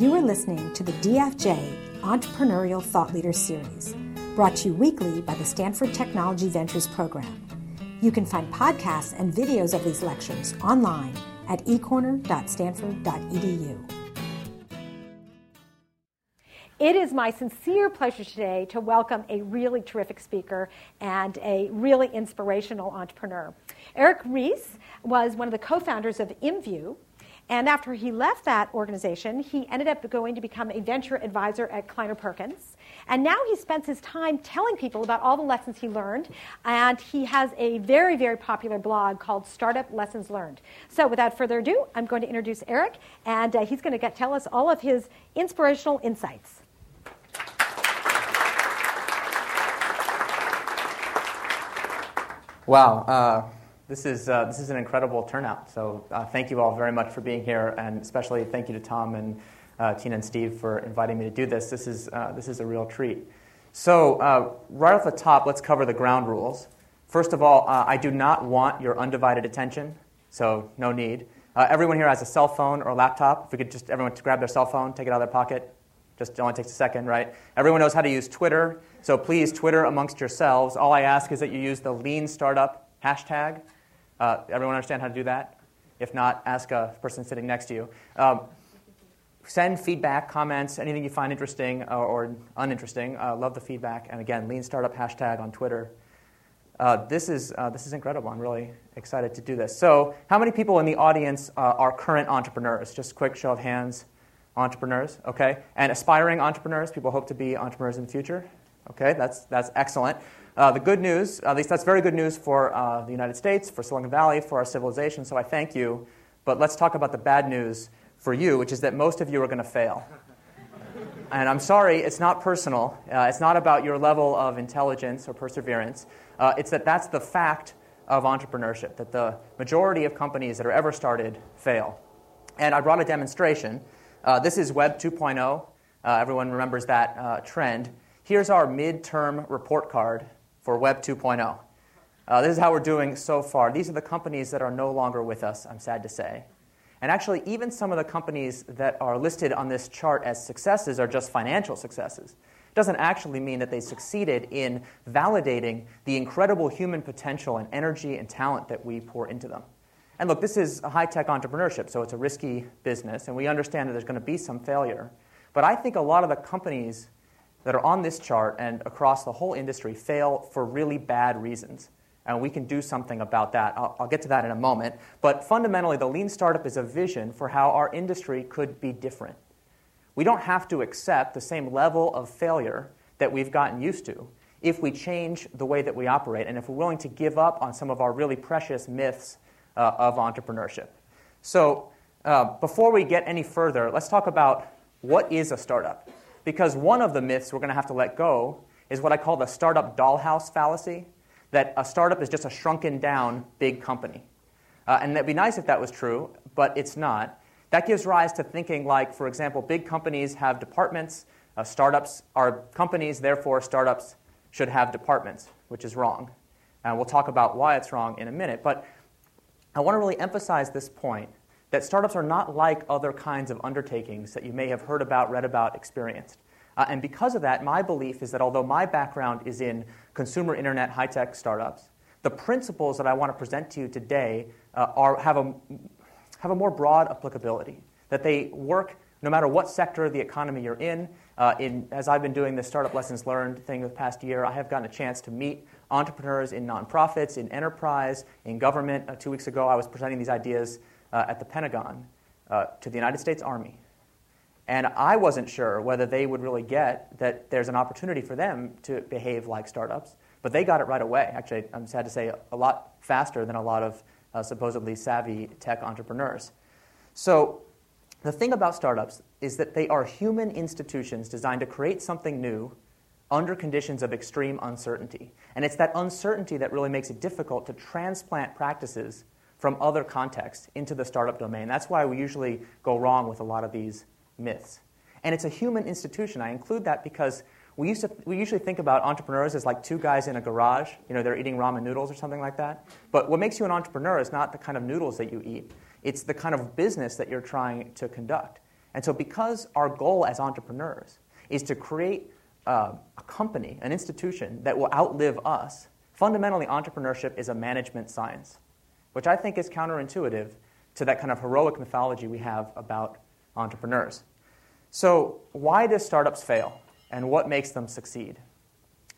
You are listening to the DFJ Entrepreneurial Thought Leader Series, brought to you weekly by the Stanford Technology Ventures Program. You can find podcasts and videos of these lectures online at ecorner.stanford.edu. It is my sincere pleasure today to welcome a really terrific speaker and a really inspirational entrepreneur. Eric Ries was one of the co founders of IMVU, and after he left that organization, he ended up going to become a venture advisor at Kleiner Perkins. And now he spends his time telling people about all the lessons he learned. And he has a very, very popular blog called Startup Lessons Learned. So without further ado, I'm going to introduce Eric, and uh, he's going to get, tell us all of his inspirational insights. Wow. Uh, this is, uh, this is an incredible turnout. So uh, thank you all very much for being here, and especially thank you to Tom and uh, Tina and Steve for inviting me to do this. This is, uh, this is a real treat. So uh, right off the top, let's cover the ground rules. First of all, uh, I do not want your undivided attention, so no need. everyone here has a cell phone or a laptop. If we could just everyone grab their cell phone, take it out of their pocket. Just only takes a second, right? Everyone knows how to use Twitter, so please Twitter amongst yourselves. All I ask is that you use the Lean Startup hashtag. Uh, everyone understand how to do that? If not, ask a person sitting next to you. Um, send feedback, comments, anything you find interesting or, or uninteresting. Uh, love the feedback. And again, Lean Startup hashtag on Twitter. Uh, this, is, uh, this is incredible. I'm really excited to do this. So, how many people in the audience uh, are current entrepreneurs? Just quick show of hands. Entrepreneurs, okay? And aspiring entrepreneurs, people hope to be entrepreneurs in the future. Okay, that's, that's excellent. Uh, the good news, at least that's very good news for uh, the United States, for Silicon Valley, for our civilization, so I thank you. But let's talk about the bad news for you, which is that most of you are going to fail. and I'm sorry, it's not personal. Uh, it's not about your level of intelligence or perseverance. Uh, it's that that's the fact of entrepreneurship, that the majority of companies that are ever started fail. And I brought a demonstration. Uh, this is Web 2.0. Uh, everyone remembers that trend. Here's our midterm report card for Web 2.0. Uh, this is how we're doing so far. These are the companies that are no longer with us, I'm sad to say. And actually, even some of the companies that are listed on this chart as successes are just financial successes. It doesn't actually mean that they succeeded in validating the incredible human potential and energy and talent that we pour into them. And look, this is high tech entrepreneurship, so it's a risky business, and we understand that there's going to be some failure. But I think a lot of the companies that are on this chart and across the whole industry fail for really bad reasons. And we can do something about that. I'll, I'll, get to that in a moment. But fundamentally, the lean startup is a vision for how our industry could be different. We don't have to accept the same level of failure that we've gotten used to if we change the way that we operate and if we're willing to give up on some of our really precious myths uh, of entrepreneurship. So, uh, before we get any further, let's talk about what is a startup. Because one of the myths we're going to have to let go is what I call the startup dollhouse fallacy that a startup is just a shrunken down big company. Uh, and it'd be nice if that was true, but it's not. That gives rise to thinking like, for example, big companies have departments, uh, startups are companies, therefore, startups should have departments, which is wrong. And we'll talk about why it's wrong in a minute. But I want to really emphasize this point that startups are not like other kinds of undertakings that you may have heard about, read about, experienced. Uh, and because of that, my belief is that although my background is in consumer internet high tech startups, the principles that I want to present to you today uh, are, have, a, have a more broad applicability, that they work no matter what sector of the economy you're in. Uh, in as I've been doing this startup lessons learned thing the past year, I have gotten a chance to meet entrepreneurs in nonprofits, in enterprise, in government. Uh, two weeks ago, I was presenting these ideas uh, at the Pentagon uh, to the United States Army. And I wasn't sure whether they would really get that there's an opportunity for them to behave like startups, but they got it right away. Actually, I'm sad to say, a lot faster than a lot of uh, supposedly savvy tech entrepreneurs. So, the thing about startups is that they are human institutions designed to create something new under conditions of extreme uncertainty. And it's that uncertainty that really makes it difficult to transplant practices from other contexts into the startup domain. That's why we usually go wrong with a lot of these myths. And it's a human institution. I include that because we, used to, we usually think about entrepreneurs as like two guys in a garage. You know, they're eating ramen noodles or something like that. But what makes you an entrepreneur is not the kind of noodles that you eat. It's the kind of business that you're trying to conduct. And so, because our goal as entrepreneurs is to create uh, a company, an institution that will outlive us, fundamentally, entrepreneurship is a management science, which I think is counterintuitive to that kind of heroic mythology we have about entrepreneurs. So, why do startups fail, and what makes them succeed?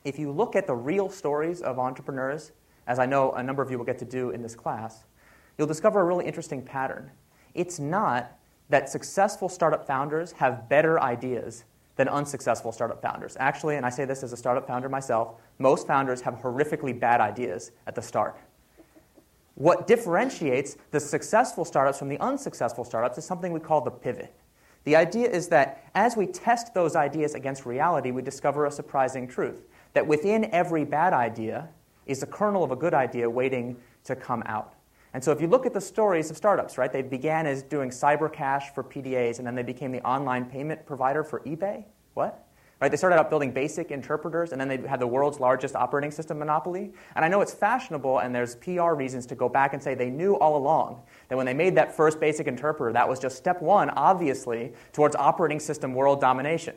If you look at the real stories of entrepreneurs, as I know a number of you will get to do in this class, you'll discover a really interesting pattern. It's not that successful startup founders have better ideas than unsuccessful startup founders. Actually, and I say this as a startup founder myself, most founders have horrifically bad ideas at the start. What differentiates the successful startups from the unsuccessful startups is something we call the pivot. The idea is that as we test those ideas against reality, we discover a surprising truth that within every bad idea is a kernel of a good idea waiting to come out. And so if you look at the stories of startups, right, they began as doing cyber cash for PDAs, and then they became the online payment provider for eBay. What? Right, they started out building basic interpreters, and then they had the world's largest operating system monopoly. And I know it's fashionable, and there's PR reasons to go back and say they knew all along that when they made that first basic interpreter, that was just step one, obviously, towards operating system world domination.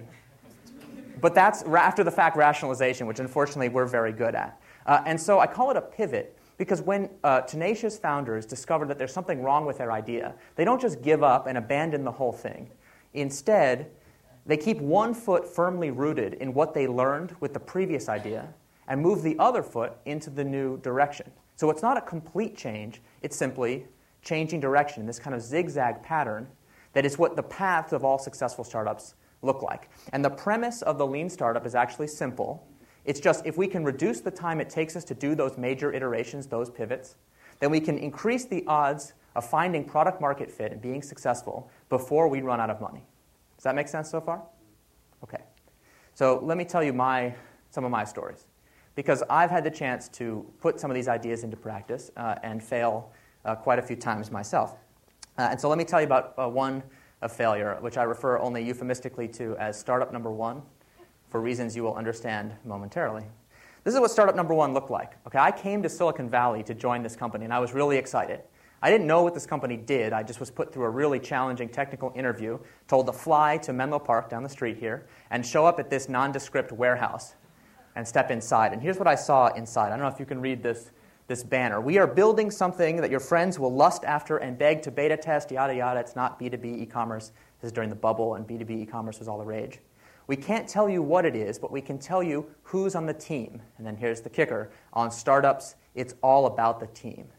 But that's after the fact rationalization, which unfortunately we're very good at. Uh, and so I call it a pivot because when uh, tenacious founders discover that there's something wrong with their idea, they don't just give up and abandon the whole thing. Instead, they keep one foot firmly rooted in what they learned with the previous idea and move the other foot into the new direction. So it's not a complete change, it's simply changing direction in this kind of zigzag pattern that is what the paths of all successful startups look like. And the premise of the lean startup is actually simple it's just if we can reduce the time it takes us to do those major iterations, those pivots, then we can increase the odds of finding product market fit and being successful before we run out of money. Does that make sense so far? Okay. So let me tell you my, some of my stories. Because I've had the chance to put some of these ideas into practice uh, and fail uh, quite a few times myself. Uh, and so let me tell you about uh, one of failure, which I refer only euphemistically to as startup number one for reasons you will understand momentarily. This is what startup number one looked like. Okay, I came to Silicon Valley to join this company, and I was really excited. I didn't know what this company did. I just was put through a really challenging technical interview, told to fly to Menlo Park down the street here, and show up at this nondescript warehouse and step inside. And here's what I saw inside. I don't know if you can read this, this banner. We are building something that your friends will lust after and beg to beta test, yada, yada. It's not B2B e commerce. This is during the bubble, and B2B e commerce was all the rage. We can't tell you what it is, but we can tell you who's on the team. And then here's the kicker on startups, it's all about the team.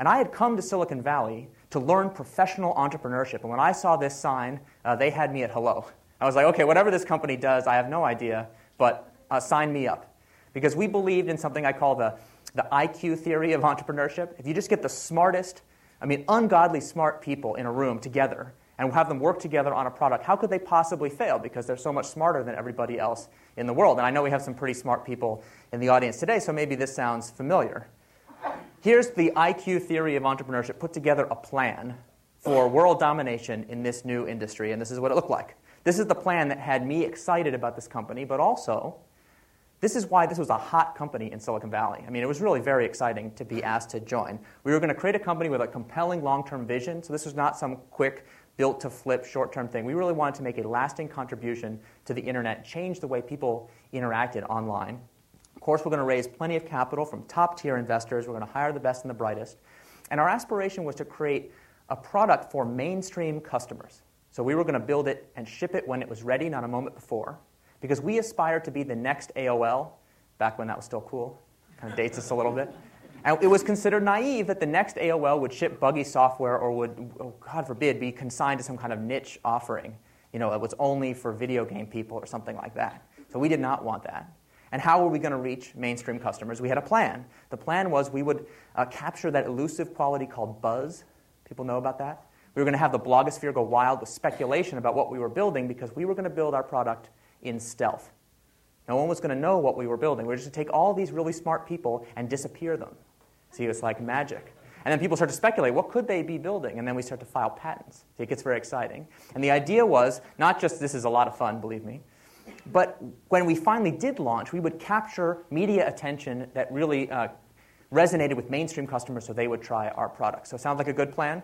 And I had come to Silicon Valley to learn professional entrepreneurship. And when I saw this sign, uh, they had me at hello. I was like, okay, whatever this company does, I have no idea, but uh, sign me up. Because we believed in something I call the, the IQ theory of entrepreneurship. If you just get the smartest, I mean, ungodly smart people in a room together, and have them work together on a product, how could they possibly fail? Because they're so much smarter than everybody else in the world. And I know we have some pretty smart people in the audience today, so maybe this sounds familiar. Here's the IQ theory of entrepreneurship put together a plan for world domination in this new industry, and this is what it looked like. This is the plan that had me excited about this company, but also this is why this was a hot company in Silicon Valley. I mean, it was really very exciting to be asked to join. We were going to create a company with a compelling long term vision, so this was not some quick built to flip short term thing. We really wanted to make a lasting contribution to the internet, change the way people interacted online. Of course, we're going to raise plenty of capital from top tier investors. We're going to hire the best and the brightest. And our aspiration was to create a product for mainstream customers. So we were going to build it and ship it when it was ready, not a moment before, because we aspired to be the next AOL, back when that was still cool. Kind of dates us a little bit. And it was considered naive that the next AOL would ship buggy software or would, oh, God forbid, be consigned to some kind of niche offering. You know, it was only for video game people or something like that. So we did not want that. And how were we going to reach mainstream customers? We had a plan. The plan was we would uh, capture that elusive quality called buzz. People know about that? We were going to have the blogosphere go wild with speculation about what we were building because we were going to build our product in stealth. No one was going to know what we were building. We were just going to take all these really smart people and disappear them. See, it's like magic. And then people start to speculate, what could they be building? And then we start to file patents. See, it gets very exciting. And the idea was not just this is a lot of fun, believe me, but when we finally did launch, we would capture media attention that really uh, resonated with mainstream customers so they would try our products. So, it sounds like a good plan?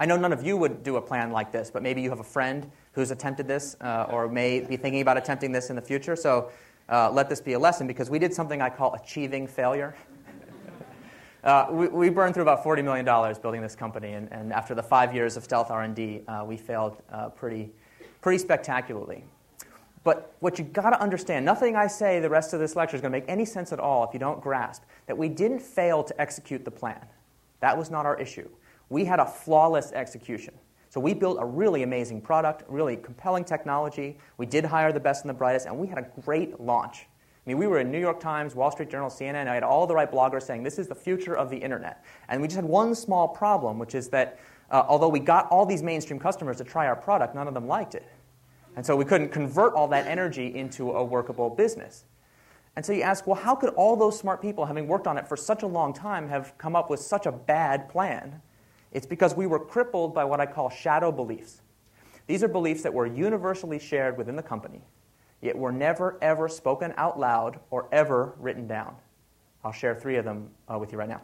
I know none of you would do a plan like this, but maybe you have a friend who's attempted this uh, or may be thinking about attempting this in the future. So uh, let this be a lesson because we did something I call achieving failure. Uh, we, we, burned through about $40 million building this company, and, and after the five years of stealth R&D, uh, we failed uh, pretty, pretty spectacularly. But what you've got to understand, nothing I say the rest of this lecture is going to make any sense at all if you don't grasp that we didn't fail to execute the plan. That was not our issue. We had a flawless execution. So we built a really amazing product, really compelling technology. We did hire the best and the brightest, and we had a great launch. I mean, we were in New York Times, Wall Street Journal, CNN. I had all the right bloggers saying this is the future of the internet. And we just had one small problem, which is that uh, although we got all these mainstream customers to try our product, none of them liked it. And so we couldn't convert all that energy into a workable business. And so you ask, well, how could all those smart people, having worked on it for such a long time, have come up with such a bad plan? It's because we were crippled by what I call shadow beliefs. These are beliefs that were universally shared within the company, yet were never, ever spoken out loud or ever written down. I'll share three of them uh, with you right now.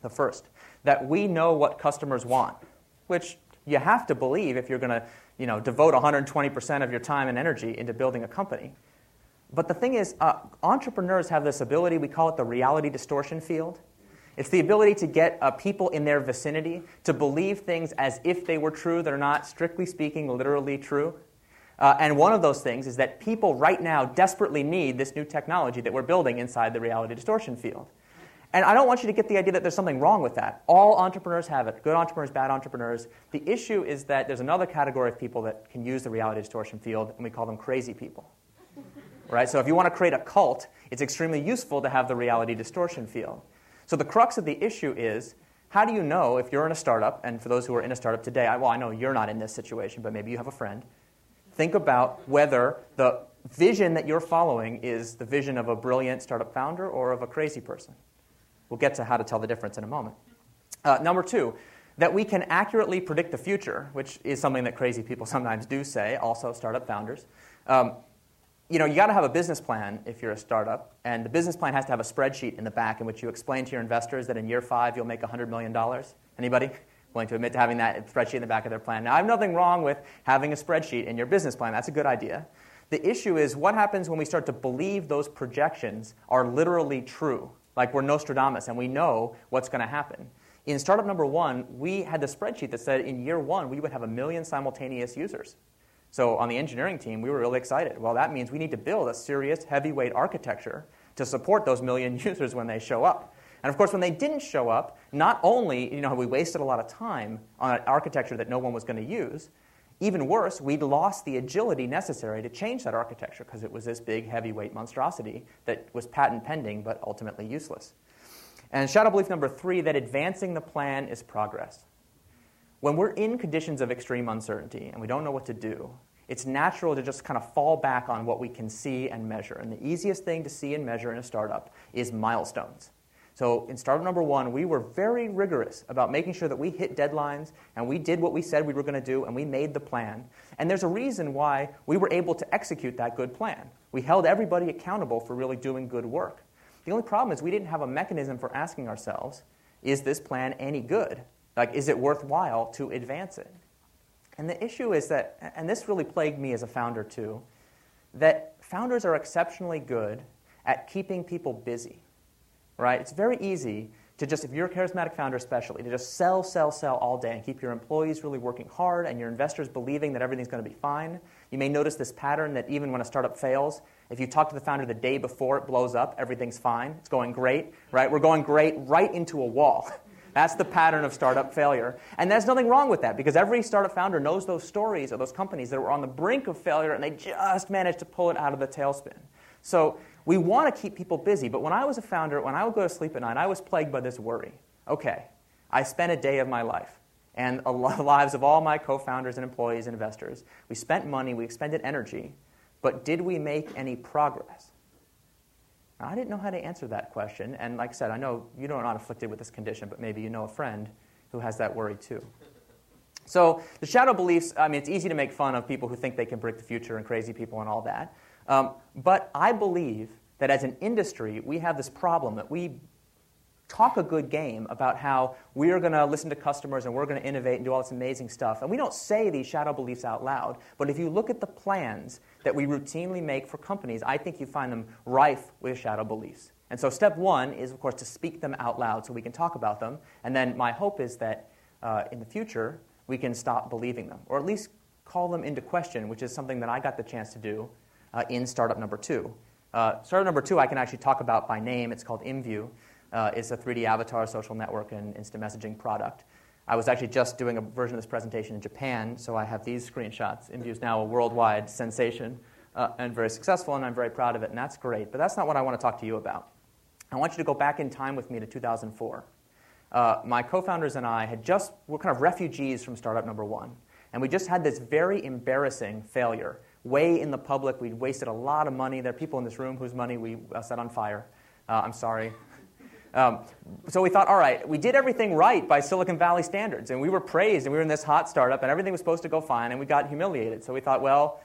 The first, that we know what customers want, which you have to believe if you're going to you know, devote 120% of your time and energy into building a company. But the thing is, uh, entrepreneurs have this ability, we call it the reality distortion field. It's the ability to get uh, people in their vicinity to believe things as if they were true that are not, strictly speaking, literally true. Uh, and one of those things is that people right now desperately need this new technology that we're building inside the reality distortion field. And I don't want you to get the idea that there's something wrong with that. All entrepreneurs have it good entrepreneurs, bad entrepreneurs. The issue is that there's another category of people that can use the reality distortion field, and we call them crazy people. right? So if you want to create a cult, it's extremely useful to have the reality distortion field. So the crux of the issue is how do you know if you're in a startup, and for those who are in a startup today, I, well, I know you're not in this situation, but maybe you have a friend. Think about whether the vision that you're following is the vision of a brilliant startup founder or of a crazy person. We'll get to how to tell the difference in a moment. Uh, number two, that we can accurately predict the future, which is something that crazy people sometimes do say, also startup founders. Um, you know, you got to have a business plan if you're a startup, and the business plan has to have a spreadsheet in the back in which you explain to your investors that in year five you'll make $100 million. Anybody willing to admit to having that spreadsheet in the back of their plan? Now, I have nothing wrong with having a spreadsheet in your business plan. That's a good idea. The issue is what happens when we start to believe those projections are literally true, like we're Nostradamus and we know what's going to happen. In startup number one, we had the spreadsheet that said in year one we would have a million simultaneous users. So on the engineering team, we were really excited. Well, that means we need to build a serious heavyweight architecture to support those million users when they show up. And of course, when they didn't show up, not only you know, we wasted a lot of time on an architecture that no one was going to use, even worse, we'd lost the agility necessary to change that architecture because it was this big, heavyweight monstrosity that was patent pending but ultimately useless. And shadow belief number three that advancing the plan is progress. When we're in conditions of extreme uncertainty and we don't know what to do, it's natural to just kind of fall back on what we can see and measure. And the easiest thing to see and measure in a startup is milestones. So in startup number one, we were very rigorous about making sure that we hit deadlines and we did what we said we were going to do and we made the plan. And there's a reason why we were able to execute that good plan. We held everybody accountable for really doing good work. The only problem is we didn't have a mechanism for asking ourselves, is this plan any good? Like, is it worthwhile to advance it? And the issue is that, and this really plagued me as a founder too, that founders are exceptionally good at keeping people busy, right? It's very easy to just, if you're a charismatic founder especially, to just sell, sell, sell all day and keep your employees really working hard and your investors believing that everything's going to be fine. You may notice this pattern that even when a startup fails, if you talk to the founder the day before it blows up, everything's fine. It's going great, right? We're going great right into a wall. That's the pattern of startup failure. And there's nothing wrong with that because every startup founder knows those stories of those companies that were on the brink of failure and they just managed to pull it out of the tailspin. So we want to keep people busy, but when I was a founder, when I would go to sleep at night, I was plagued by this worry. Okay, I spent a day of my life and the lives of all my co founders and employees and investors. We spent money, we expended energy, but did we make any progress? I didn't know how to answer that question. And like I said, I know you are not afflicted with this condition, but maybe you know a friend who has that worry too. So the shadow beliefs, I mean, it's easy to make fun of people who think they can predict the future and crazy people and all that. Um, but I believe that as an industry, we have this problem that we talk a good game about how we are going to listen to customers and we're going to innovate and do all this amazing stuff. And we don't say these shadow beliefs out loud, but if you look at the plans that we routinely make for companies, I think you find them rife with shadow beliefs. And so, step one is, of course, to speak them out loud so we can talk about them. And then, my hope is that uh, in the future, we can stop believing them, or at least call them into question, which is something that I got the chance to do uh, in startup number two. Uh, startup number two, I can actually talk about by name. It's called IMVU. Uh, it's a 3D avatar social network and instant messaging product. I was actually just doing a version of this presentation in Japan, so I have these screenshots. IMVU is now a worldwide sensation uh, and very successful, and I'm very proud of it, and that's great. But that's not what I want to talk to you about. I want you to go back in time with me to 2004. Uh, my co founders and I had just, were kind of refugees from startup number one. And we just had this very embarrassing failure. Way in the public, we'd wasted a lot of money. There are people in this room whose money we uh, set on fire. Uh, I'm sorry. Um, so we thought, all right, we did everything right by Silicon Valley standards, and we were praised, and we were in this hot startup, and everything was supposed to go fine, and we got humiliated. So we thought, well,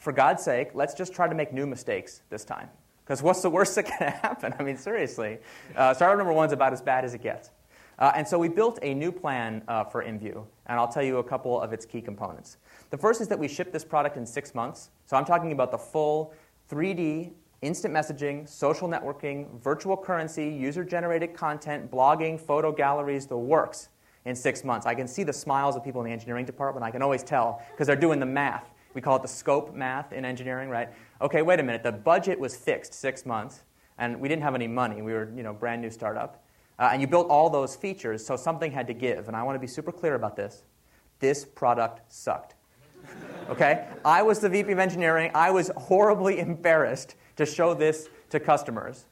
for God's sake, let's just try to make new mistakes this time. Because what's the worst that can happen? I mean, seriously. Uh, startup number one is about as bad as it gets. Uh, and so we built a new plan uh, for IMVU, and I'll tell you a couple of its key components. The first is that we shipped this product in six months. So I'm talking about the full 3D instant messaging, social networking, virtual currency, user generated content, blogging, photo galleries, the works in six months. I can see the smiles of people in the engineering department. I can always tell because they're doing the math. We call it the scope math in engineering, right? Okay, wait a minute. The budget was fixed six months, and we didn't have any money. We were, you know, brand new startup. Uh, and you built all those features, so something had to give. And I want to be super clear about this. This product sucked. okay? I was the VP of engineering. I was horribly embarrassed to show this to customers.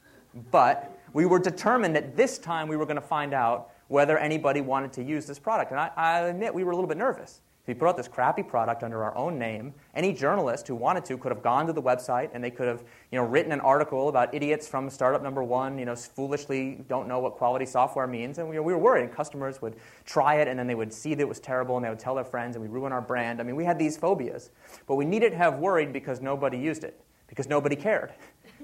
But we were determined that this time we were going to find out whether anybody wanted to use this product. And I, I admit we were a little bit nervous. We put out this crappy product under our own name. Any journalist who wanted to could have gone to the website and they could have you know, written an article about idiots from startup number one, you know, foolishly don't know what quality software means. And we, we were worried customers would try it and then they would see that it was terrible and they would tell their friends and we ruin our brand. I mean, we had these phobias. But we needed to have worried because nobody used it, because nobody cared.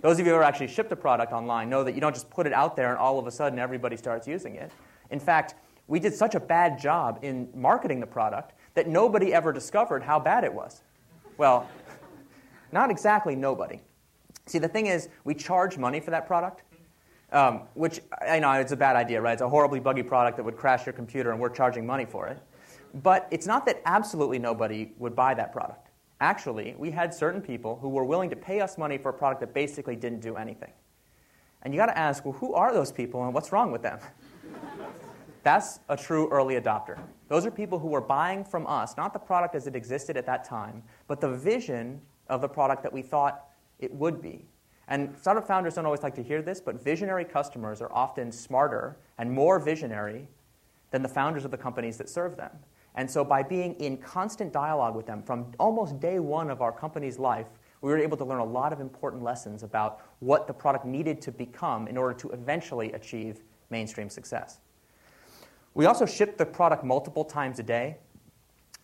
Those of you who actually shipped a product online know that you don't just put it out there and all of a sudden everybody starts using it. In fact, we did such a bad job in marketing the product that nobody ever discovered how bad it was. Well, not exactly nobody. See, the thing is, we charge money for that product, um, which I know it's a bad idea, right? It's a horribly buggy product that would crash your computer, and we're charging money for it. But it's not that absolutely nobody would buy that product. Actually, we had certain people who were willing to pay us money for a product that basically didn't do anything. And you got to ask, well, who are those people and what's wrong with them? That's a true early adopter. Those are people who were buying from us, not the product as it existed at that time, but the vision of the product that we thought it would be. And startup founders don't always like to hear this, but visionary customers are often smarter and more visionary than the founders of the companies that serve them. And so, by being in constant dialogue with them from almost day one of our company's life, we were able to learn a lot of important lessons about what the product needed to become in order to eventually achieve mainstream success. We also ship the product multiple times a day.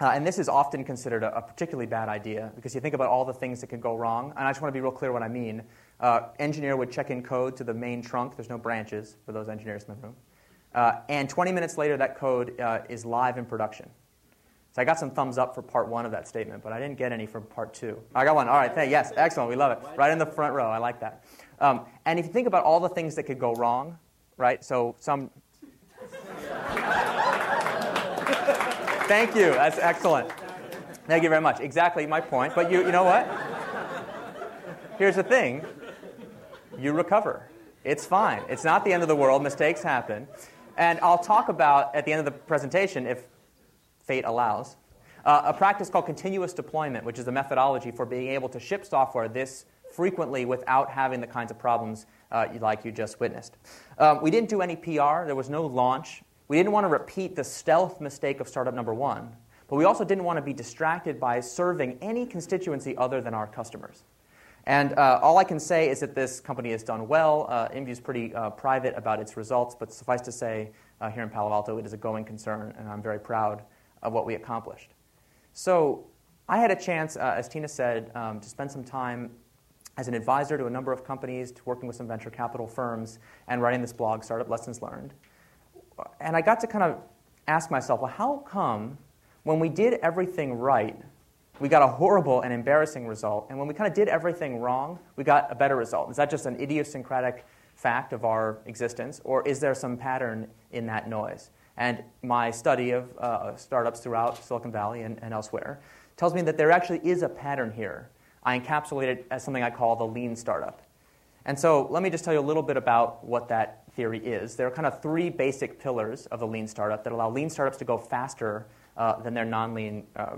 Uh, and this is often considered a, a, particularly bad idea because you think about all the things that could go wrong. And I just want to be real clear what I mean. Uh, engineer would check in code to the main trunk. There's no branches for those engineers in the room. Uh, and 20 minutes later, that code uh, is live in production. So I got some thumbs up for part one of that statement, but I didn't get any for part two. I got one. All right, thank, yes, excellent. We love it. Right in the front row. I like that. Um, and if you think about all the things that could go wrong, right? So some Thank you. That's excellent. Thank you very much. Exactly my point. But you, you know what? Here's the thing you recover. It's fine. It's not the end of the world. Mistakes happen. And I'll talk about, at the end of the presentation, if fate allows, uh, a practice called continuous deployment, which is a methodology for being able to ship software this frequently without having the kinds of problems uh, like you just witnessed. Um, we didn't do any PR, there was no launch. We didn't want to repeat the stealth mistake of startup number one, but we also didn't want to be distracted by serving any constituency other than our customers. And uh, all I can say is that this company has done well. Uh, IMVU is pretty uh, private about its results, but suffice to say, uh, here in Palo Alto, it is a going concern, and I'm very proud of what we accomplished. So I had a chance, uh, as Tina said, um, to spend some time as an advisor to a number of companies, to working with some venture capital firms, and writing this blog, Startup Lessons Learned. And I got to kind of ask myself, well, how come when we did everything right, we got a horrible and embarrassing result, and when we kind of did everything wrong, we got a better result? Is that just an idiosyncratic fact of our existence, or is there some pattern in that noise? And my study of uh, startups throughout Silicon Valley and, and elsewhere tells me that there actually is a pattern here. I encapsulate it as something I call the lean startup. And so let me just tell you a little bit about what that theory is. There are kind of three basic pillars of the lean startup that allow lean startups to go faster uh, than their non lean uh,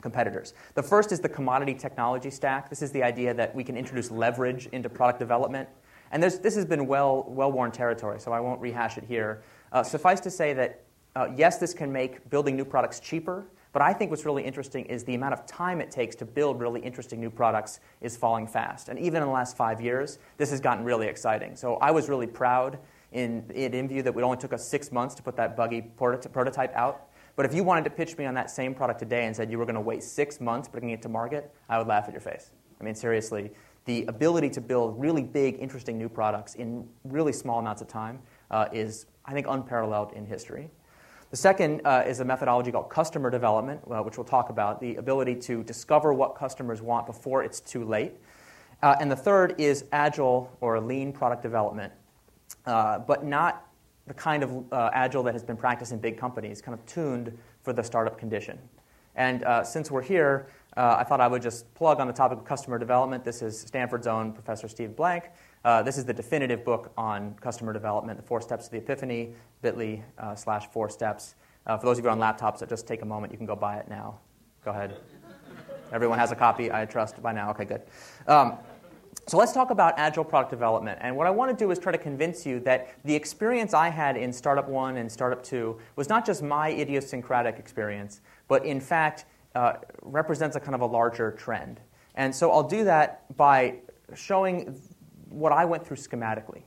competitors. The first is the commodity technology stack. This is the idea that we can introduce leverage into product development. And this has been well, well worn territory, so I won't rehash it here. Uh, suffice to say that, uh, yes, this can make building new products cheaper, but I think what's really interesting is the amount of time it takes to build really interesting new products is falling fast. And even in the last five years, this has gotten really exciting. So I was really proud in, in IMVU that it only took us six months to put that buggy prototype out. But if you wanted to pitch me on that same product today and said you were going to wait six months bringing it to market, I would laugh at your face. I mean, seriously, the ability to build really big, interesting new products in really small amounts of time uh, is, I think, unparalleled in history. The second uh, is a methodology called customer development, uh, which we'll talk about, the ability to discover what customers want before it's too late. Uh, and the third is agile or lean product development, uh, but not the kind of uh, agile that has been practiced in big companies, kind of tuned for the startup condition. And uh, since we're here, I thought I would just plug on the topic of customer development. This is Stanford's own Professor Steve Blank. Uh, this is the definitive book on customer development, the four steps to the epiphany, bit.ly uh, slash four steps. Uh, for those of you on laptops, that just take a moment. You can go buy it now. Go ahead. Everyone has a copy, I trust, by now. Okay, good. Um, so let's talk about agile product development. And what I want to do is try to convince you that the experience I had in Startup 1 and Startup 2 was not just my idiosyncratic experience, but in fact uh, represents a kind of a larger trend. And so I'll do that by showing what I went through schematically.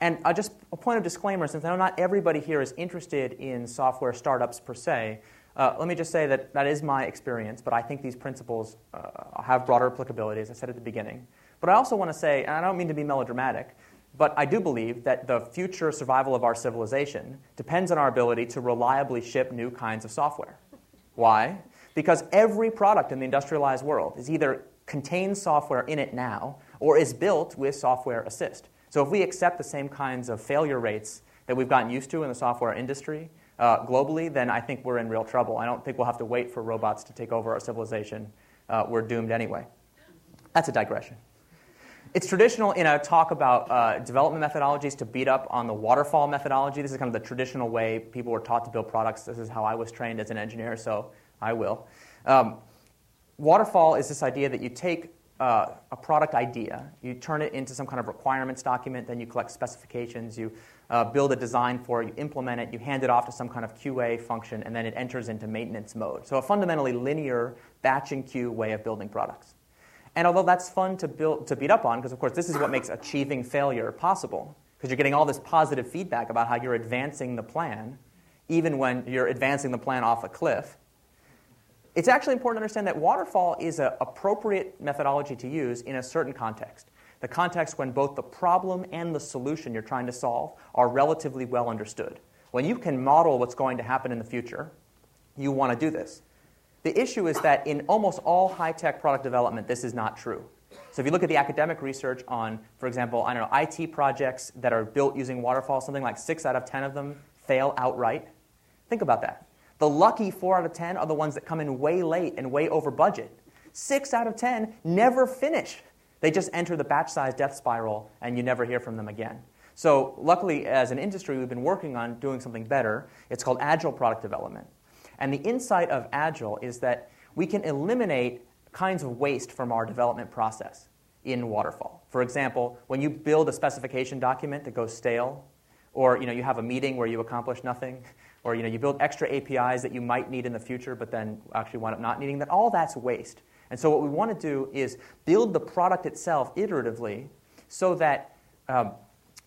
And uh, just a point of disclaimer, since I know not everybody here is interested in software startups per se, uh, let me just say that that is my experience, but I think these principles uh, have broader applicability, as I said at the beginning. But I also want to say, and I don't mean to be melodramatic, but I do believe that the future survival of our civilization depends on our ability to reliably ship new kinds of software. Why? Because every product in the industrialized world is either contains software in it now or is built with software assist. So if we accept the same kinds of failure rates that we've gotten used to in the software industry uh, globally, then I think we're in real trouble. I don't think we'll have to wait for robots to take over our civilization. Uh, we're doomed anyway. That's a digression. It's traditional in a talk about uh, development methodologies to beat up on the waterfall methodology. This is kind of the traditional way people were taught to build products. This is how I was trained as an engineer, so I will. Um, waterfall is this idea that you take uh, a product idea. You turn it into some kind of requirements document, then you collect specifications, you uh, build a design for it, you implement it, you hand it off to some kind of QA function, and then it enters into maintenance mode. So, a fundamentally linear batch and queue way of building products. And although that's fun to, build, to beat up on, because of course this is what makes achieving failure possible, because you're getting all this positive feedback about how you're advancing the plan, even when you're advancing the plan off a cliff, it's actually important to understand that waterfall is an appropriate methodology to use in a certain context. The context when both the problem and the solution you're trying to solve are relatively well understood. When you can model what's going to happen in the future, you want to do this. The issue is that in almost all high tech product development, this is not true. So if you look at the academic research on, for example, I don't know, IT projects that are built using waterfall, something like six out of 10 of them fail outright. Think about that. The lucky 4 out of 10 are the ones that come in way late and way over budget. 6 out of 10 never finish. They just enter the batch size death spiral and you never hear from them again. So, luckily, as an industry, we've been working on doing something better. It's called Agile Product Development. And the insight of Agile is that we can eliminate kinds of waste from our development process in Waterfall. For example, when you build a specification document that goes stale, or you, know, you have a meeting where you accomplish nothing, or you know, you build extra APIs that you might need in the future, but then actually wind up not needing, that all that's waste. And so what we want to do is build the product itself iteratively so that um,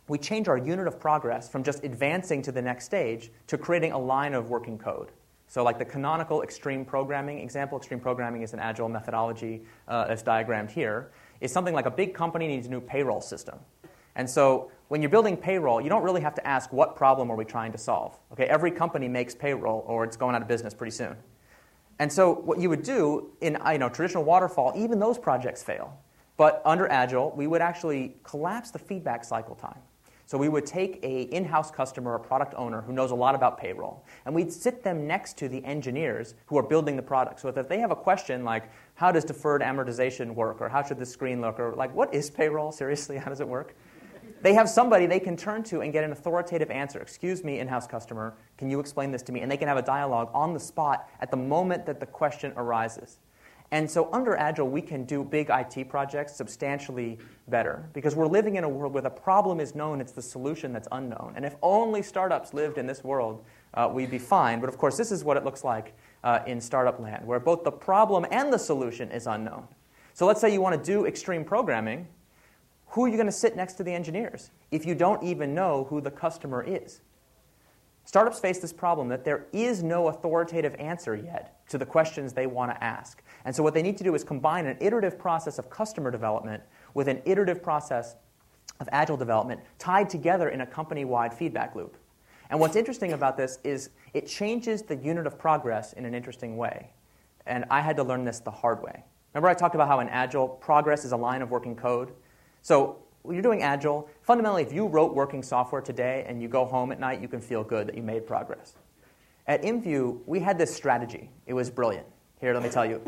we change our unit of progress from just advancing to the next stage to creating a line of working code. So, like the canonical extreme programming example, extreme programming is an agile methodology uh, that's diagrammed here. is something like a big company needs a new payroll system. And so when you're building payroll, you don't really have to ask what problem are we trying to solve. Okay, every company makes payroll or it's going out of business pretty soon. And so what you would do in you know, traditional waterfall, even those projects fail. But under Agile, we would actually collapse the feedback cycle time. So we would take a in-house customer, a product owner who knows a lot about payroll, and we'd sit them next to the engineers who are building the product. So if they have a question like, how does deferred amortization work, or how should the screen look, or like, what is payroll? Seriously, how does it work? They have somebody they can turn to and get an authoritative answer. Excuse me, in-house customer, can you explain this to me? And they can have a dialogue on the spot at the moment that the question arises. And so under Agile, we can do big IT projects substantially better because we're living in a world where the problem is known, it's the solution that's unknown. And if only startups lived in this world, uh, we'd be fine. But of course, this is what it looks like uh, in startup land, where both the problem and the solution is unknown. So let's say you want to do extreme programming. Who are you going to sit next to the engineers if you don't even know who the customer is? Startups face this problem that there is no authoritative answer yet to the questions they want to ask. And so, what they need to do is combine an iterative process of customer development with an iterative process of agile development tied together in a company wide feedback loop. And what's interesting about this is it changes the unit of progress in an interesting way. And I had to learn this the hard way. Remember, I talked about how in Agile, progress is a line of working code? So, when you're doing Agile, fundamentally, if you wrote working software today and you go home at night, you can feel good that you made progress. At IMVU, we had this strategy. It was brilliant. Here, let me tell you.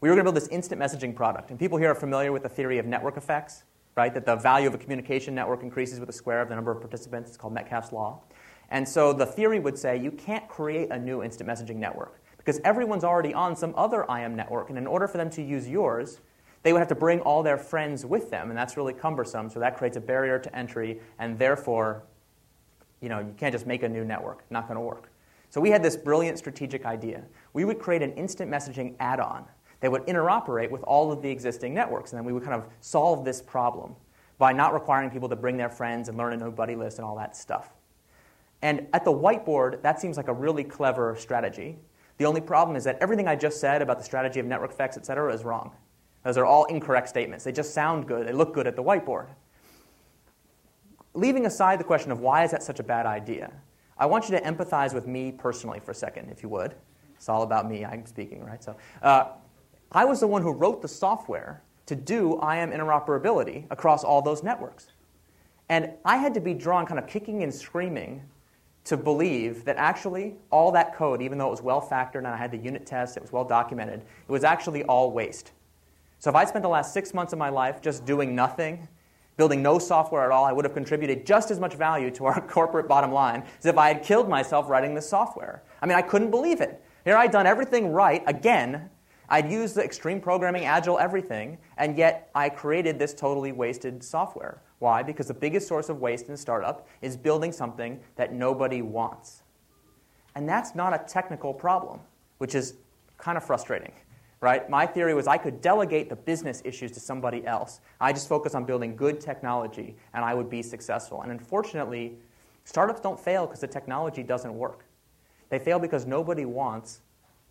We were going to build this instant messaging product. And people here are familiar with the theory of network effects, right? That the value of a communication network increases with the square of the number of participants. It's called Metcalfe's Law. And so the theory would say you can't create a new instant messaging network because everyone's already on some other IM network. And in order for them to use yours, they would have to bring all their friends with them, and that's really cumbersome. So that creates a barrier to entry, and therefore, you know, you can't just make a new network. Not going to work. So we had this brilliant strategic idea. We would create an instant messaging add-on that would interoperate with all of the existing networks, and then we would kind of solve this problem by not requiring people to bring their friends and learn a new buddy list and all that stuff. And at the whiteboard, that seems like a really clever strategy. The only problem is that everything I just said about the strategy of network effects, et cetera, is wrong. Those are all incorrect statements. They just sound good, they look good at the whiteboard. Leaving aside the question of why is that such a bad idea, I want you to empathize with me personally for a second, if you would. It's all about me, I'm speaking, right? So, uh, I was the one who wrote the software to do IM interoperability across all those networks. And I had to be drawn kind of kicking and screaming to believe that actually all that code, even though it was well factored and I had the unit tests, it was well documented, it was actually all waste. So if I spent the last six months of my life just doing nothing, building no software at all, I would have contributed just as much value to our corporate bottom line as if I had killed myself writing this software. I mean, I couldn't believe it. Here I'd done everything right again. I'd used the extreme programming, agile, everything, and yet I created this totally wasted software. Why? Because the biggest source of waste in a startup is building something that nobody wants. And that's not a technical problem, which is kind of frustrating right? My theory was I could delegate the business issues to somebody else. I just focus on building good technology and I would be successful. And unfortunately, startups don't fail because the technology doesn't work. They fail because nobody wants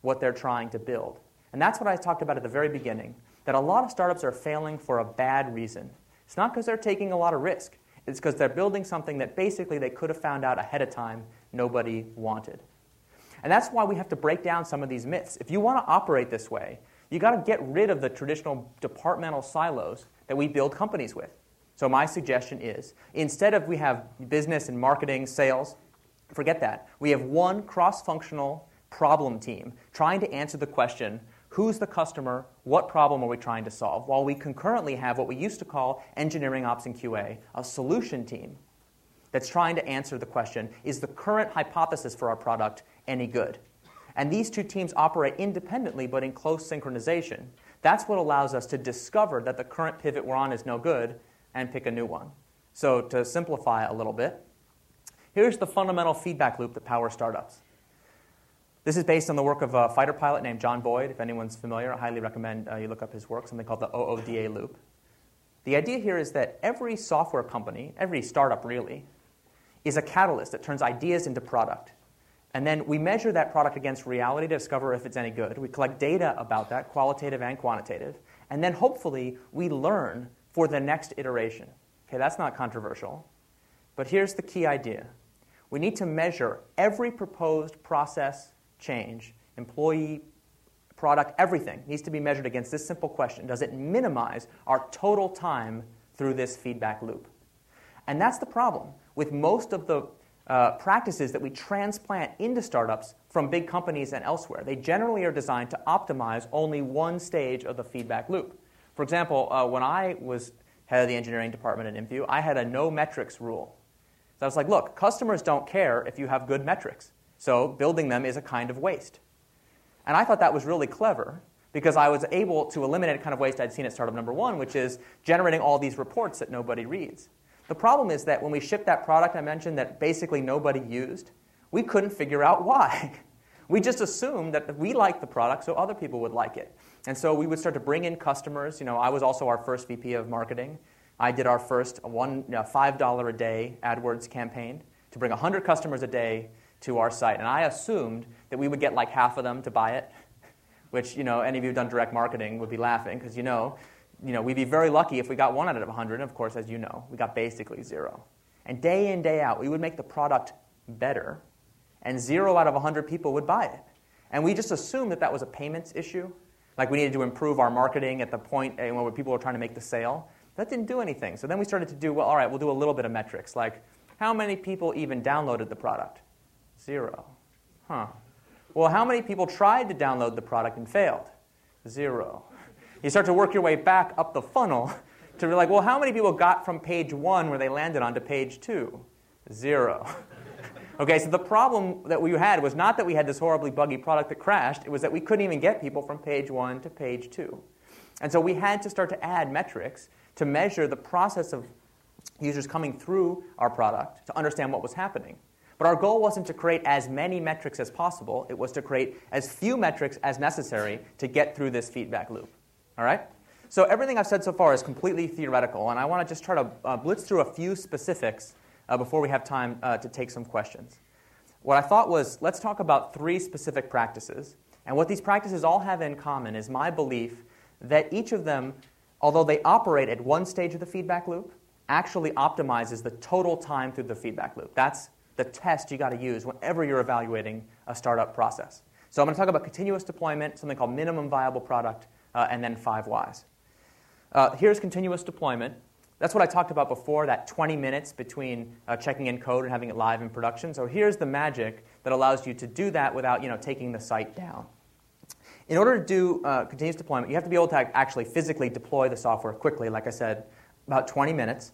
what they're trying to build. And that's what I talked about at the very beginning that a lot of startups are failing for a bad reason. It's not because they're taking a lot of risk, it's because they're building something that basically they could have found out ahead of time nobody wanted. And that's why we have to break down some of these myths. If you want to operate this way, you got to get rid of the traditional departmental silos that we build companies with. So my suggestion is instead of we have business and marketing, sales, forget that. We have one cross-functional problem team trying to answer the question, who's the customer, what problem are we trying to solve, while we concurrently have what we used to call engineering ops and QA, a solution team that's trying to answer the question, is the current hypothesis for our product any good? And these two teams operate independently but in close synchronization. That's what allows us to discover that the current pivot we're on is no good and pick a new one. So, to simplify a little bit, here's the fundamental feedback loop that powers startups. This is based on the work of a fighter pilot named John Boyd. If anyone's familiar, I highly recommend uh, you look up his work, something called the OODA loop. The idea here is that every software company, every startup really, is a catalyst that turns ideas into product. And then we measure that product against reality to discover if it's any good. We collect data about that, qualitative and quantitative. And then hopefully we learn for the next iteration. Okay, that's not controversial. But here's the key idea we need to measure every proposed process change, employee, product, everything needs to be measured against this simple question Does it minimize our total time through this feedback loop? And that's the problem with most of the uh, practices that we transplant into startups from big companies and elsewhere. They generally are designed to optimize only one stage of the feedback loop. For example, uh, when I was head of the engineering department at IMVU, I had a no metrics rule. So I was like, look, customers don't care if you have good metrics. So building them is a kind of waste. And I thought that was really clever because I was able to eliminate a kind of waste I'd seen at startup number one, which is generating all these reports that nobody reads. The problem is that when we shipped that product I mentioned that basically nobody used, we couldn't figure out why. We just assumed that we liked the product, so other people would like it. And so we would start to bring in customers. You know, I was also our first VP of marketing. I did our first one, know, $5 a day AdWords campaign to bring 100 customers a day to our site. And I assumed that we would get like half of them to buy it, which, you know, any of you who've done direct marketing would be laughing because you know you know, we'd be very lucky if we got one out of 100. And of course, as you know, we got basically zero. And day in, day out, we would make the product better, and zero out of 100 people would buy it. And we just assumed that that was a payments issue. Like we needed to improve our marketing at the point eh, when people were trying to make the sale. That didn't do anything. So then we started to do, well, all right, we'll do a little bit of metrics. Like, how many people even downloaded the product? Zero. Huh. Well, how many people tried to download the product and failed? Zero. You start to work your way back up the funnel to be like, well, how many people got from page one where they landed onto page two? Zero. okay, so the problem that we had was not that we had this horribly buggy product that crashed, it was that we couldn't even get people from page one to page two. And so we had to start to add metrics to measure the process of users coming through our product to understand what was happening. But our goal wasn't to create as many metrics as possible, it was to create as few metrics as necessary to get through this feedback loop. All right? So everything I've said so far is completely theoretical, and I want to just try to uh, blitz through a few specifics uh, before we have time uh, to take some questions. What I thought was let's talk about three specific practices. And what these practices all have in common is my belief that each of them, although they operate at one stage of the feedback loop, actually optimizes the total time through the feedback loop. That's the test you got to use whenever you're evaluating a startup process. So I'm going to talk about continuous deployment, something called minimum viable product, uh, and then five whys. Uh, here's continuous deployment. That's what I talked about before, that 20 minutes between uh, checking in code and having it live in production. So here's the magic that allows you to do that without you know, taking the site down. In order to do uh, continuous deployment, you have to be able to actually physically deploy the software quickly, like I said, about 20 minutes.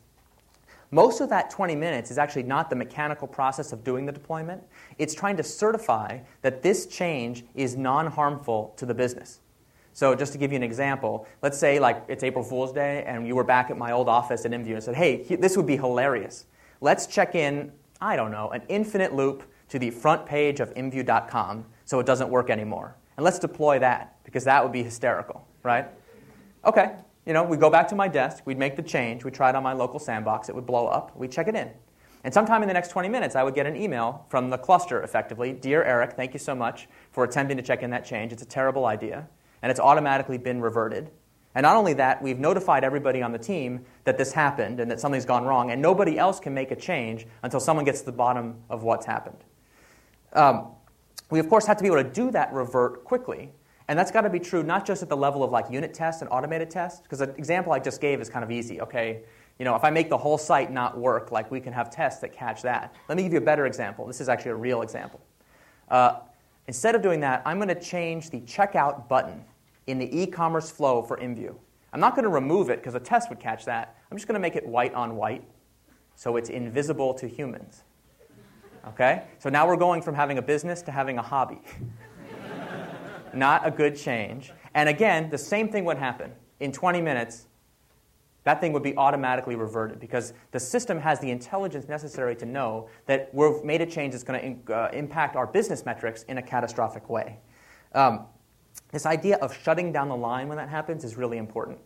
Most of that 20 minutes is actually not the mechanical process of doing the deployment. It's trying to certify that this change is non harmful to the business. So just to give you an example, let's say like it's April Fool's Day and you were back at my old office at IMVU and said, hey, this would be hilarious. Let's check in, I don't know, an infinite loop to the front page of IMVU.com so it doesn't work anymore. And let's deploy that because that would be hysterical, right? Okay, you know, we go back to my desk, we'd make the change, we try it on my local sandbox, it would blow up, we check it in. And sometime in the next 20 minutes, I would get an email from the cluster effectively Dear Eric, thank you so much for attempting to check in that change. It's a terrible idea and it's automatically been reverted. And not only that, we've notified everybody on the team that this happened and that something's gone wrong, and nobody else can make a change until someone gets to the bottom of what's happened. Um, we, of course, have to be able to do that revert quickly. And that's got to be true not just at the level of like unit tests and automated tests, because the example I just gave is kind of easy. Okay, you know, if I make the whole site not work, like we can have tests that catch that. Let me give you a better example. This is actually a real example. Uh, instead of doing that, I'm going to change the checkout button in the e-commerce flow for IMVU. I'm not going to remove it because a test would catch that. I'm just going to make it white on white so it's invisible to humans. Okay? So now we're going from having a business to having a hobby. not a good change. And again, the same thing would happen. In 20 minutes, that thing would be automatically reverted because the system has the intelligence necessary to know that we've made a change that's going to uh, impact our business metrics in a catastrophic way. Um, this idea of shutting down the line when that happens is really important.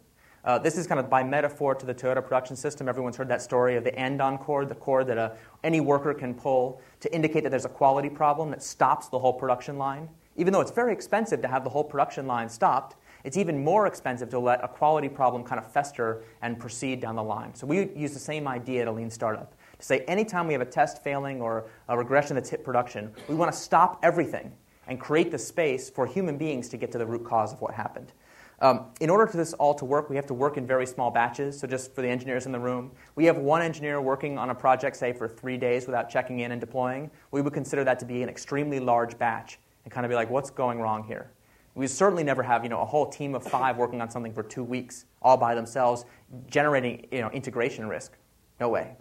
Uh, this is kind of by metaphor to the Toyota production system. Everyone's heard that story of the andon cord, the cord that uh, any worker can pull to indicate that there's a quality problem that stops the whole production line. Even though it's very expensive to have the whole production line stopped, it's even more expensive to let a quality problem kind of fester and proceed down the line. So we use the same idea at a lean startup to say anytime we have a test failing or a regression that's hit production, we want to stop everything and create the space for human beings to get to the root cause of what happened. Um, in order for this all to work, we have to work in very small batches. So, just for the engineers in the room, we have one engineer working on a project, say, for three days without checking in and deploying. We would consider that to be an extremely large batch and kind of be like, what's going wrong here? We certainly never have you know, a whole team of five working on something for two weeks all by themselves, generating you know, integration risk. No way.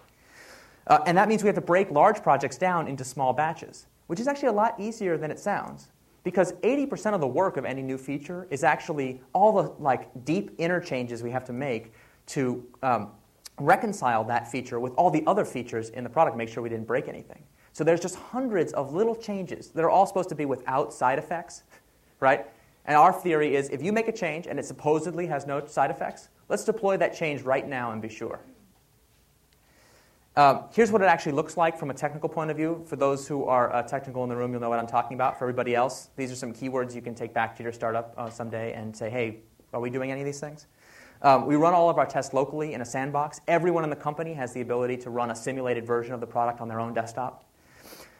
Uh, and that means we have to break large projects down into small batches, which is actually a lot easier than it sounds. Because 80% of the work of any new feature is actually all the like deep interchanges we have to make to um, reconcile that feature with all the other features in the product, make sure we didn't break anything. So there's just hundreds of little changes that are all supposed to be without side effects, right? And our theory is if you make a change and it supposedly has no side effects, let's deploy that change right now and be sure. Uh, here's what it actually looks like from a technical point of view. For those who are uh, technical in the room, you'll know what I'm talking about. For everybody else, these are some keywords you can take back to your startup uh, someday and say, hey, are we doing any of these things? Um, we run all of our tests locally in a sandbox. Everyone in the company has the ability to run a simulated version of the product on their own desktop.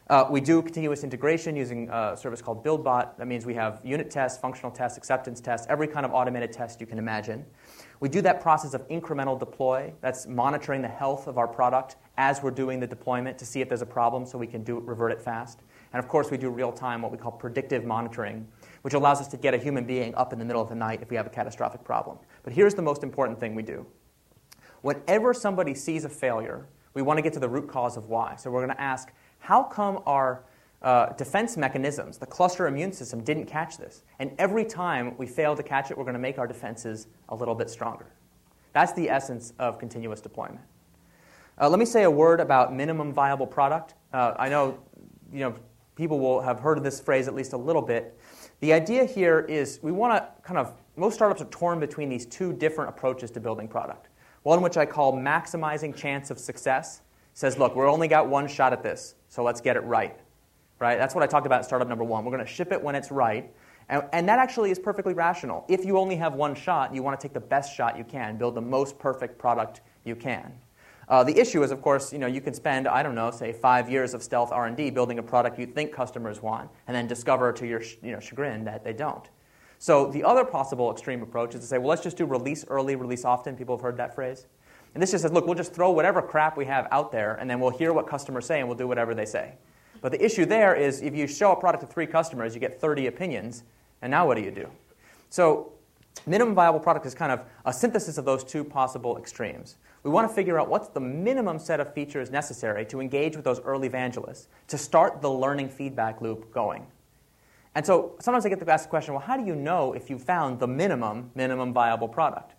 Uh, we do continuous integration using a service called BuildBot. That means we have unit tests, functional tests, acceptance tests, every kind of automated test you can imagine. We do that process of incremental deploy. That's monitoring the health of our product as we're doing the deployment to see if there's a problem so we can do revert it fast. And of course, we do real time, what we call predictive monitoring, which allows us to get a human being up in the middle of the night if we have a catastrophic problem. But here's the most important thing we do. Whenever somebody sees a failure, we want to get to the root cause of why. So we're going to ask, how come our uh, defense mechanisms, the cluster immune system, didn't catch this? And every time we fail to catch it, we're going to make our defenses a little bit stronger. That's the essence of continuous deployment. Uh, let me say a word about minimum viable product. Uh, I know, you know people will have heard of this phrase at least a little bit. The idea here is we want to kind of, most startups are torn between these two different approaches to building product. One which I call maximizing chance of success says, look, we're only got one shot at this, so let's get it right. Right? That's what I talked about in startup number one. We're going to ship it when it's right. And, and that actually is perfectly rational. If you only have one shot, you want to take the best shot you can, build the most perfect product you can. Uh, the issue is, of course, you know, you can spend, I don't know, say five years of stealth R&D building a product you think customers want, and then discover to your you know, chagrin that they don't. So the other possible extreme approach is to say, well, let's just do release early, release often. People have heard that phrase. And this just says, look, we'll just throw whatever crap we have out there, and then we'll hear what customers say, and we'll do whatever they say. But the issue there is if you show a product to three customers, you get 30 opinions, and now what do you do? So minimum viable product is kind of a synthesis of those two possible extremes. We want to figure out what's the minimum set of features necessary to engage with those early evangelists to start the learning feedback loop going. And so sometimes I get to ask the question, well, how do you know if you found the minimum, minimum viable product?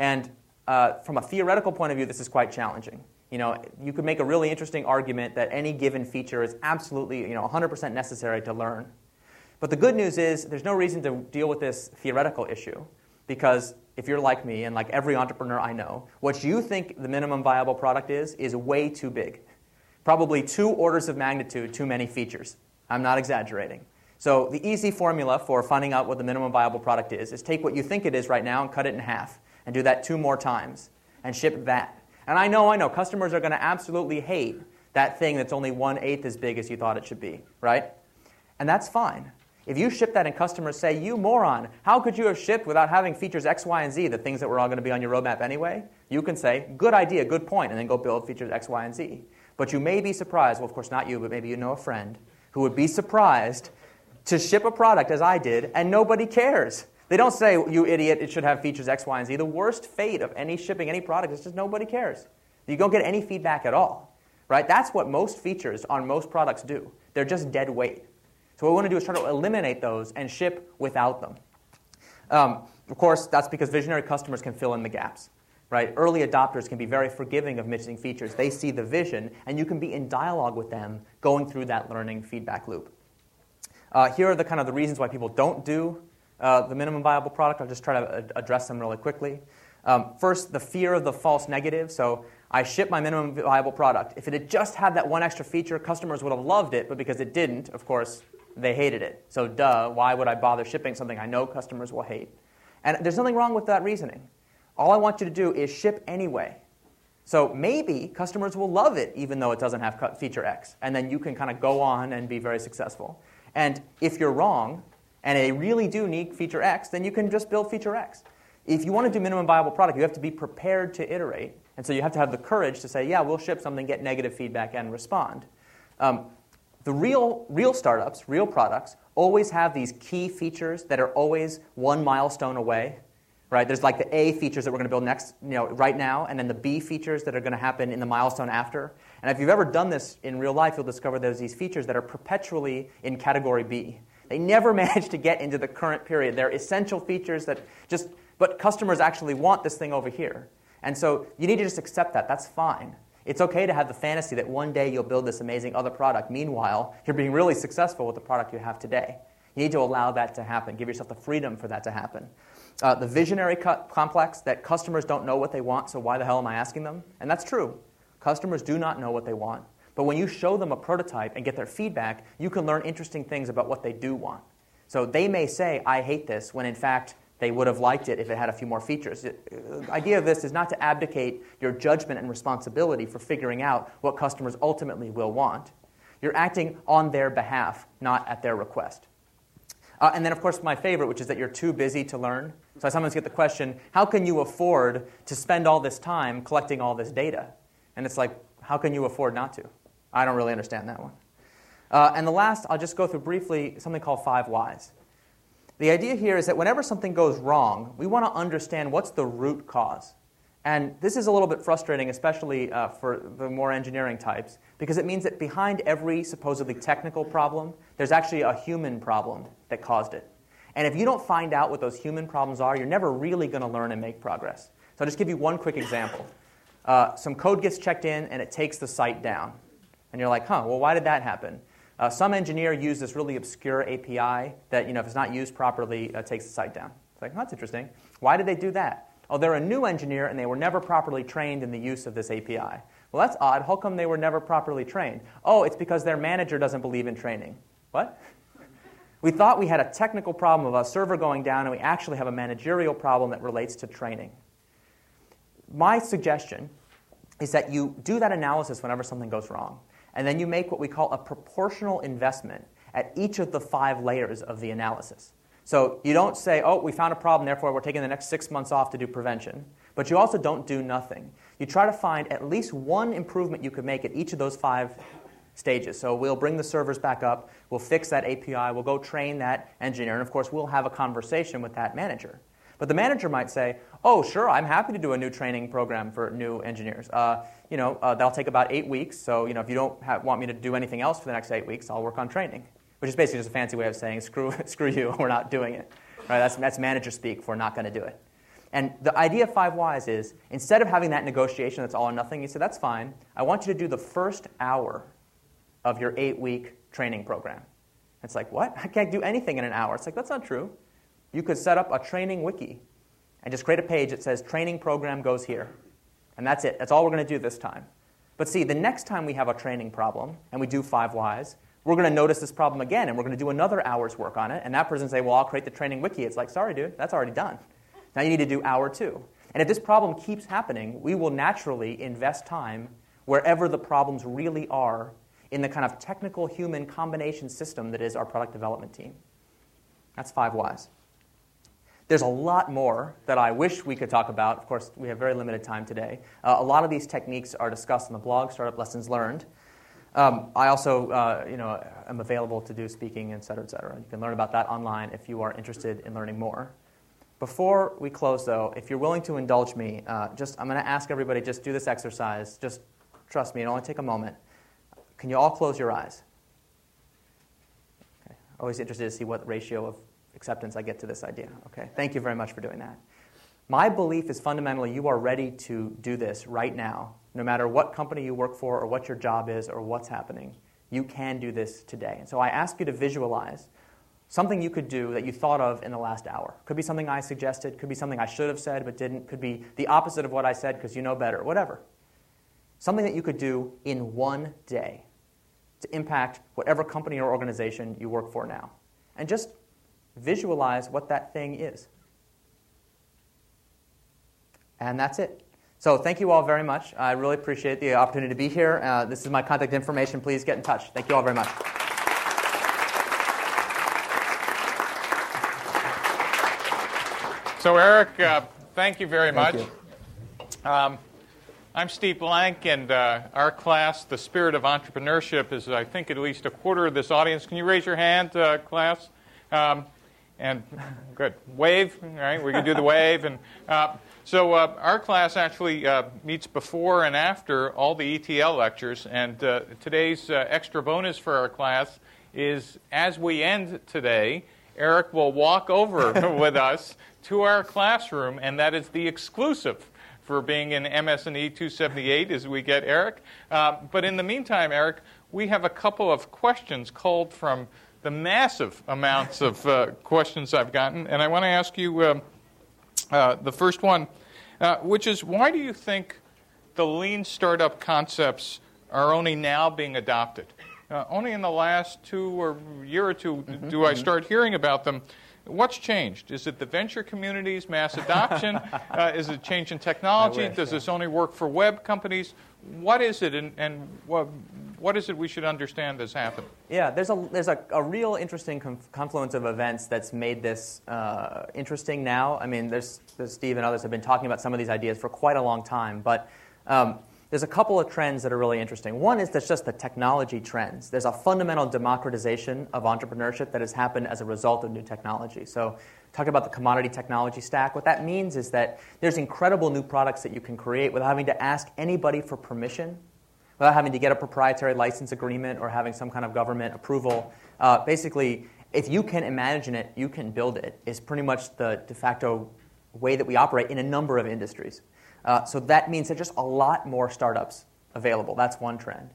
And uh, from a theoretical point of view, this is quite challenging. You know, you could make a really interesting argument that any given feature is absolutely, you know, 100% necessary to learn. But the good news is there's no reason to deal with this theoretical issue because if you're like me and like every entrepreneur I know, what you think the minimum viable product is, is way too big. Probably two orders of magnitude too many features. I'm not exaggerating. So the easy formula for finding out what the minimum viable product is is take what you think it is right now and cut it in half and do that two more times and ship that. And I know, I know, customers are going to absolutely hate that thing that's only one eighth as big as you thought it should be, right? And that's fine. If you ship that and customers say, You moron, how could you have shipped without having features X, Y, and Z, the things that were all going to be on your roadmap anyway? You can say, Good idea, good point, and then go build features X, Y, and Z. But you may be surprised, well, of course, not you, but maybe you know a friend who would be surprised to ship a product as I did and nobody cares. They don't say, You idiot, it should have features X, Y, and Z. The worst fate of any shipping any product is just nobody cares. You don't get any feedback at all. Right? That's what most features on most products do. They're just dead weight. So what we want to do is try to eliminate those and ship without them. Um, of course, that's because visionary customers can fill in the gaps. Right? Early adopters can be very forgiving of missing features. They see the vision, and you can be in dialogue with them going through that learning feedback loop. Uh, here are the kind of the reasons why people don't do uh, the minimum viable product. I'll just try to address them really quickly. Um, first, the fear of the false negative. So I ship my minimum viable product. If it had just had that one extra feature, customers would have loved it, but because it didn't, of course, they hated it. So, duh, why would I bother shipping something I know customers will hate? And there's nothing wrong with that reasoning. All I want you to do is ship anyway. So maybe customers will love it even though it doesn't have feature X. And then you can kind of go on and be very successful. And if you're wrong and they really do need feature X, then you can just build feature X. If you want to do minimum viable product, you have to be prepared to iterate. And so you have to have the courage to say, yeah, we'll ship something, get negative feedback, and respond. Um, the real, real startups, real products, always have these key features that are always one milestone away. Right? There's like the A features that we're going to build next, you know, right now, and then the B features that are going to happen in the milestone after. And if you've ever done this in real life, you'll discover there's these features that are perpetually in category B. They never manage to get into the current period. They're essential features that just, but customers actually want this thing over here. And so you need to just accept that. That's fine. It's okay to have the fantasy that one day you'll build this amazing other product. Meanwhile, you're being really successful with the product you have today. You need to allow that to happen. Give yourself the freedom for that to happen. Uh, the visionary co- complex that customers don't know what they want, so why the hell am I asking them? And that's true. Customers do not know what they want. But when you show them a prototype and get their feedback, you can learn interesting things about what they do want. So they may say, I hate this, when in fact they would have liked it if it had a few more features. The idea of this is not to abdicate your judgment and responsibility for figuring out what customers ultimately will want. You're acting on their behalf, not at their request. Uh, and then, of course, my favorite, which is that you're too busy to learn. So I sometimes get the question how can you afford to spend all this time collecting all this data? And it's like, how can you afford not to? I don't really understand that one. Uh, and the last, I'll just go through briefly something called five whys. The idea here is that whenever something goes wrong, we want to understand what's the root cause. And this is a little bit frustrating, especially uh, for the more engineering types, because it means that behind every supposedly technical problem, there's actually a human problem that caused it. And if you don't find out what those human problems are, you're never really going to learn and make progress. So I'll just give you one quick example. Uh, some code gets checked in and it takes the site down. And you're like, huh, well, why did that happen? Uh, some engineer used this really obscure API that, you know, if it's not used properly, uh, takes the site down. It's like, oh, that's interesting. Why did they do that? Oh, they're a new engineer and they were never properly trained in the use of this API. Well, that's odd. How come they were never properly trained? Oh, it's because their manager doesn't believe in training. What? We thought we had a technical problem of a server going down, and we actually have a managerial problem that relates to training. My suggestion is that you do that analysis whenever something goes wrong and then you make what we call a proportional investment at each of the five layers of the analysis. So you don't say, oh, we found a problem, therefore we're taking the next six months off to do prevention. But you also don't do nothing. You try to find at least one improvement you could make at each of those five stages. So we'll bring the servers back up, we'll fix that API, we'll go train that engineer, and of course we'll have a conversation with that manager. But the manager might say, oh, sure, I'm happy to do a new training program for new engineers. Uh, you know, uh, that'll take about eight weeks. So, you know, if you don't have, want me to do anything else for the next eight weeks, I'll work on training, which is basically just a fancy way of saying, screw, screw you, we're not doing it. Right? That's, that's manager speak for not going to do it. And the idea of five whys is instead of having that negotiation that's all or nothing, you say, that's fine. I want you to do the first hour of your eight week training program. It's like, what? I can't do anything in an hour. It's like, that's not true. You could set up a training wiki and just create a page that says training program goes here. And that's it. That's all we're going to do this time. But see, the next time we have a training problem and we do five whys, we're going to notice this problem again and we're going to do another hour's work on it. And that person say, well, I'll create the training wiki. It's like, sorry, dude, that's already done. Now you need to do hour two. And if this problem keeps happening, we will naturally invest time wherever the problems really are in the kind of technical human combination system that is our product development team. That's five whys. There's a lot more that I wish we could talk about. Of course, we have very limited time today. Uh, a lot of these techniques are discussed in the blog, Startup Lessons Learned. Um, I also, uh, you know, am available to do speaking, et cetera, et cetera. You can learn about that online if you are interested in learning more. Before we close, though, if you're willing to indulge me, uh, just I'm going to ask everybody just do this exercise. Just trust me, it only take a moment. Can you all close your eyes? Okay. Always interested to see what ratio of acceptance I get to this idea. Okay, thank you very much for doing that. My belief is fundamentally you are ready to do this right now, no matter what company you work for or what your job is or what's happening. You can do this today. And so I ask you to visualize something you could do that you thought of in the last hour. Could be something I suggested, could be something I should have said but didn't, could be the opposite of what I said because you know better, whatever. Something that you could do in one day to impact whatever company or organization you work for now. And just visualize what that thing is. And that's it. So thank you all very much. I really appreciate the opportunity to be here. Uh, this is my contact information. Please get in touch. Thank you all very much. So, Eric, uh, thank you very Thank much. you. Um, I'm Steve Blank, and uh, our class, The Spirit of Entrepreneurship, is, I think, at least a quarter of this audience. Can you raise your hand, uh, class? Um, and good. Wave, all right? We can do the wave. And uh, so uh, our class actually uh, meets before and after all the ETL lectures. And uh, today's uh, extra bonus for our class is as we end today, Eric will walk over with us to our classroom, and that is the exclusive for being in MS&E 278 as we get Eric. Uh, but in the meantime, Eric, we have a couple of questions called from the massive amounts of uh, questions I've gotten, and I want to ask you um, uh, the first one, uh, which is why do you think the lean startup concepts are only now being adopted? Uh, only in the last two or year or 2 do I start hearing about them. What's changed? Is it the venture community's mass adoption? uh, is it change in technology? wish, Does yeah. this only work for web companies? What is it, and, and what, what is it we should understand has happened? Yeah, there's a there's a, a real interesting conf- confluence of events that's made this uh, interesting now. I mean, there's, there's Steve and others have been talking about some of these ideas for quite a long time, but um, there's a couple of trends that are really interesting. One is that's just the technology trends. There's a fundamental democratization of entrepreneurship that has happened as a result of new technology. So, talk about the commodity technology stack. What that means is that there's incredible new products that you can create without having to ask anybody for permission without having to get a proprietary license agreement or having some kind of government approval. Uh, basically, if you can imagine it, you can build it, is pretty much the de facto way that we operate in a number of industries. Uh, so that means there's just a lot more startups available. That's one trend.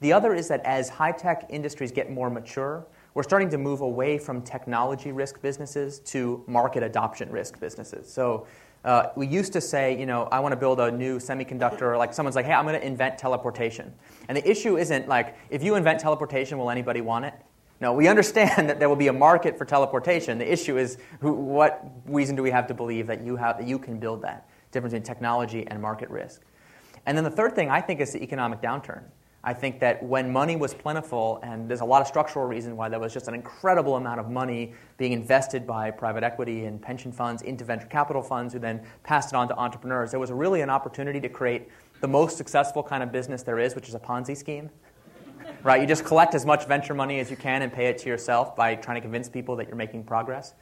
The other is that as high tech industries get more mature, we're starting to move away from technology risk businesses to market adoption risk businesses. So uh, we used to say, you know, I want to build a new semiconductor, or like someone's like, hey, I'm going to invent teleportation. And the issue isn't like, if you invent teleportation, will anybody want it? No, we understand that there will be a market for teleportation. The issue is, who, what reason do we have to believe that you, have, that you can build that? Difference between technology and market risk. And then the third thing I think is the economic downturn. I think that when money was plentiful, and there's a lot of structural reason why there was just an incredible amount of money being invested by private equity and pension funds into venture capital funds, who then passed it on to entrepreneurs, there was really an opportunity to create the most successful kind of business there is, which is a Ponzi scheme. Right? You just collect as much venture money as you can and pay it to yourself by trying to convince people that you're making progress.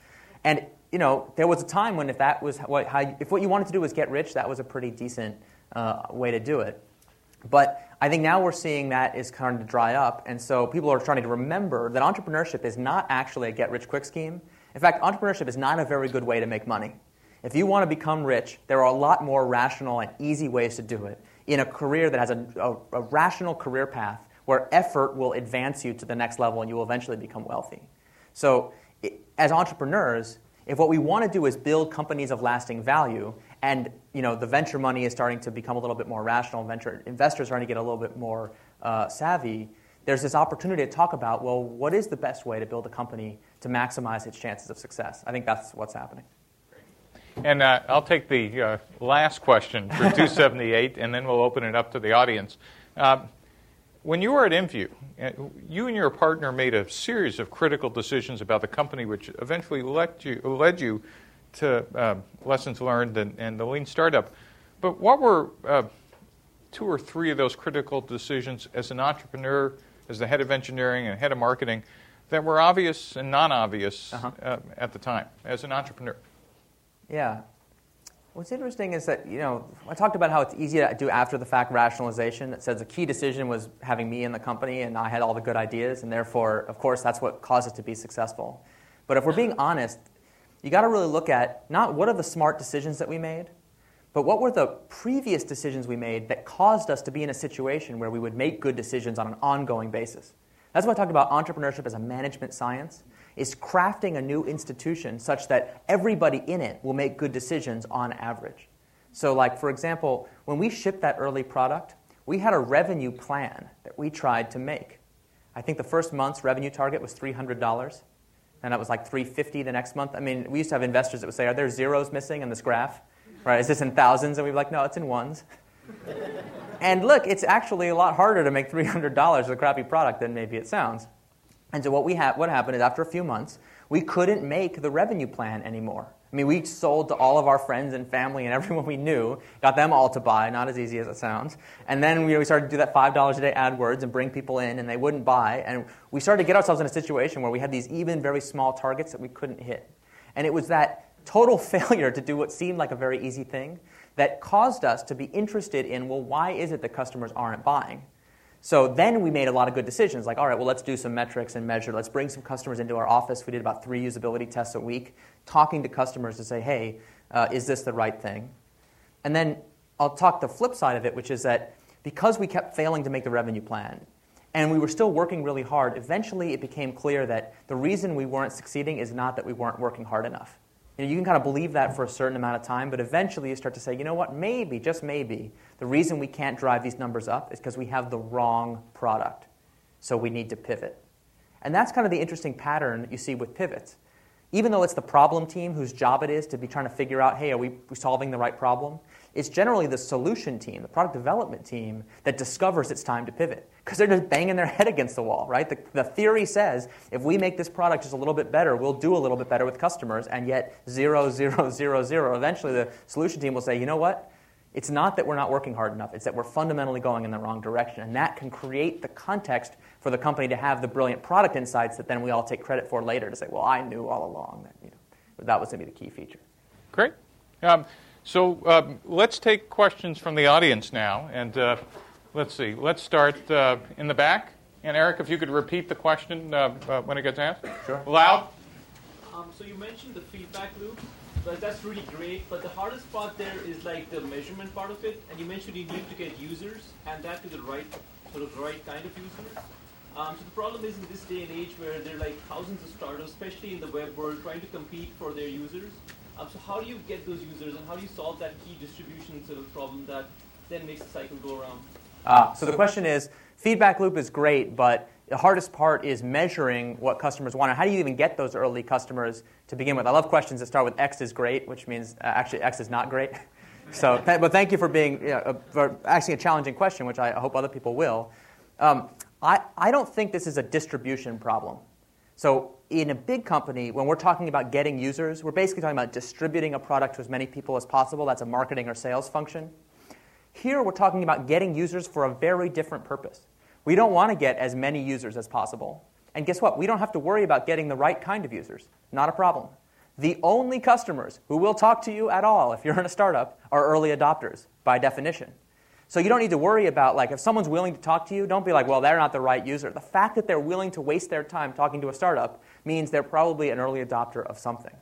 And you know, there was a time when if that was what, how, if what you wanted to do was get rich, that was a pretty decent uh, way to do it. But I think now we're seeing that is starting to dry up, and so people are trying to remember that entrepreneurship is not actually a get-rich-quick scheme. In fact, entrepreneurship is not a very good way to make money. If you want to become rich, there are a lot more rational and easy ways to do it in a career that has a, a, a rational career path where effort will advance you to the next level and you will eventually become wealthy. So, i as entrepreneurs, if what we want to do is build companies of lasting value, and you know the venture money is starting to become a little bit more rational, venture investors are starting to get a little bit more uh, savvy, there's this opportunity to talk about well, what is the best way to build a company to maximize its chances of success? I think that's what's happening. And uh, I'll take the uh, last question for 278, and then we'll open it up to the audience. Um, when you were at IMVU, uh, you and your partner made a series of critical decisions about the company, which eventually led you, led you to um, lessons learned and, and the lean startup. But what were uh, two or three of those critical decisions as an entrepreneur, as the head of engineering and head of marketing, that were obvious and non obvious Uh-huh. uh, at the time as an entrepreneur? Yeah. What's interesting is that, you know, I talked about how it's easy to do after the fact rationalization that says the key decision was having me in the company and I had all the good ideas, and therefore, of course, that's what caused us to be successful. But if we're being honest, you got to really look at not what are the smart decisions that we made, but what were the previous decisions we made that caused us to be in a situation where we would make good decisions on an ongoing basis? That's why I talked about entrepreneurship as a management science. Is crafting a new institution such that everybody in it will make good decisions on average. So, like, for example, when we shipped that early product, we had a revenue plan that we tried to make. I think the first month's revenue target was $300, and that was like 350 the next month. I mean, we used to have investors that would say, Are there zeros missing in this graph? Right? Is this in thousands? And we'd be like, No, it's in ones. and look, it's actually a lot harder to make $300 with a crappy product than maybe it sounds. And so what, we ha- what happened is after a few months, we couldn't make the revenue plan anymore. I mean, we sold to all of our friends and family and everyone we knew, got them all to buy, not as easy as it sounds. And then we started to do that $5 a day AdWords and bring people in, and they wouldn't buy. And we started to get ourselves in a situation where we had these even very small targets that we couldn't hit. And it was that total failure to do what seemed like a very easy thing that caused us to be interested in well, why is it that customers aren't buying? So then we made a lot of good decisions, like, all right, well, let's do some metrics and measure. Let's bring some customers into our office. We did about three usability tests a week, talking to customers to say, hey, uh, is this the right thing? And then I'll talk the flip side of it, which is that because we kept failing to make the revenue plan, and we were still working really hard, eventually it became clear that the reason we weren't succeeding is not that we weren't working hard enough. You, know, you can kind of believe that for a certain amount of time, but eventually you start to say, you know what, maybe, just maybe, the reason we can't drive these numbers up is because we have the wrong product. So we need to pivot. And that's kind of the interesting pattern you see with pivots. Even though it's the problem team whose job it is to be trying to figure out, hey, are we solving the right problem? It's generally the solution team, the product development team, that discovers it's time to pivot because they're just banging their head against the wall, right? The, the theory says if we make this product just a little bit better, we'll do a little bit better with customers, and yet zero, zero, zero, zero. Eventually, the solution team will say, you know what? It's not that we're not working hard enough, it's that we're fundamentally going in the wrong direction. And that can create the context for the company to have the brilliant product insights that then we all take credit for later to say, well, I knew all along that you know, that was going to be the key feature. Great. Um, so um, let's take questions from the audience now. And uh, let's see, let's start uh, in the back. And Eric, if you could repeat the question uh, uh when it gets asked. Sure. Loud. Um, so you mentioned the feedback loop, but that's really great. But the hardest part there is like the measurement part of it. And you mentioned you need to get users and that to the right sort of right kind of users. Um, so the problem is in this day and age where there are like thousands of startups, especially in the web world, trying to compete for their users. Um, so how do you get those users, and how do you solve that key distribution sort of problem that then makes the cycle go around? Uh, so the question is, feedback loop is great, but the hardest part is measuring what customers want. And how do you even get those early customers to begin with? I love questions that start with X is great, which means uh, actually X is not great. so, but thank you for being you know, uh, for asking a challenging question, which I hope other people will. Um, I, I don't think this is a distribution problem. So in a big company, when we're talking about getting users, we're basically talking about distributing a product to as many people as possible. That's a marketing or sales function. Here, we're talking about getting users for a very different purpose. We don't want to get as many users as possible. And guess what? We don't have to worry about getting the right kind of users. Not a problem. The only customers who will talk to you at all if you're in a startup are early adopters, by definition. So you don't need to worry about like if someone's willing to talk to you, don't be like, well, they're not the right user. The fact that they're willing to waste their time talking to a startup means they're probably an early adopter of something.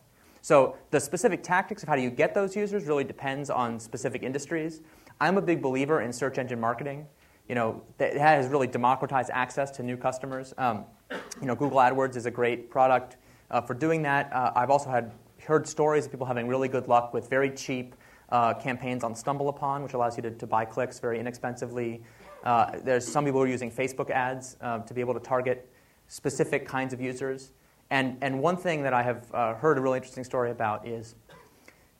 So the specific tactics of how do you get those users really depends on specific industries. I'm a big believer in search engine marketing. You know, it has really democratized access to new customers. Um, you know, Google AdWords is a great product uh, for doing that. Uh, I've also had heard stories of people having really good luck with very cheap uh, campaigns on StumbleUpon, which allows you to, to buy clicks very inexpensively. Uh, there's some people who are using Facebook ads uh, to be able to target specific kinds of users. And, and one thing that I have uh, heard a really interesting story about is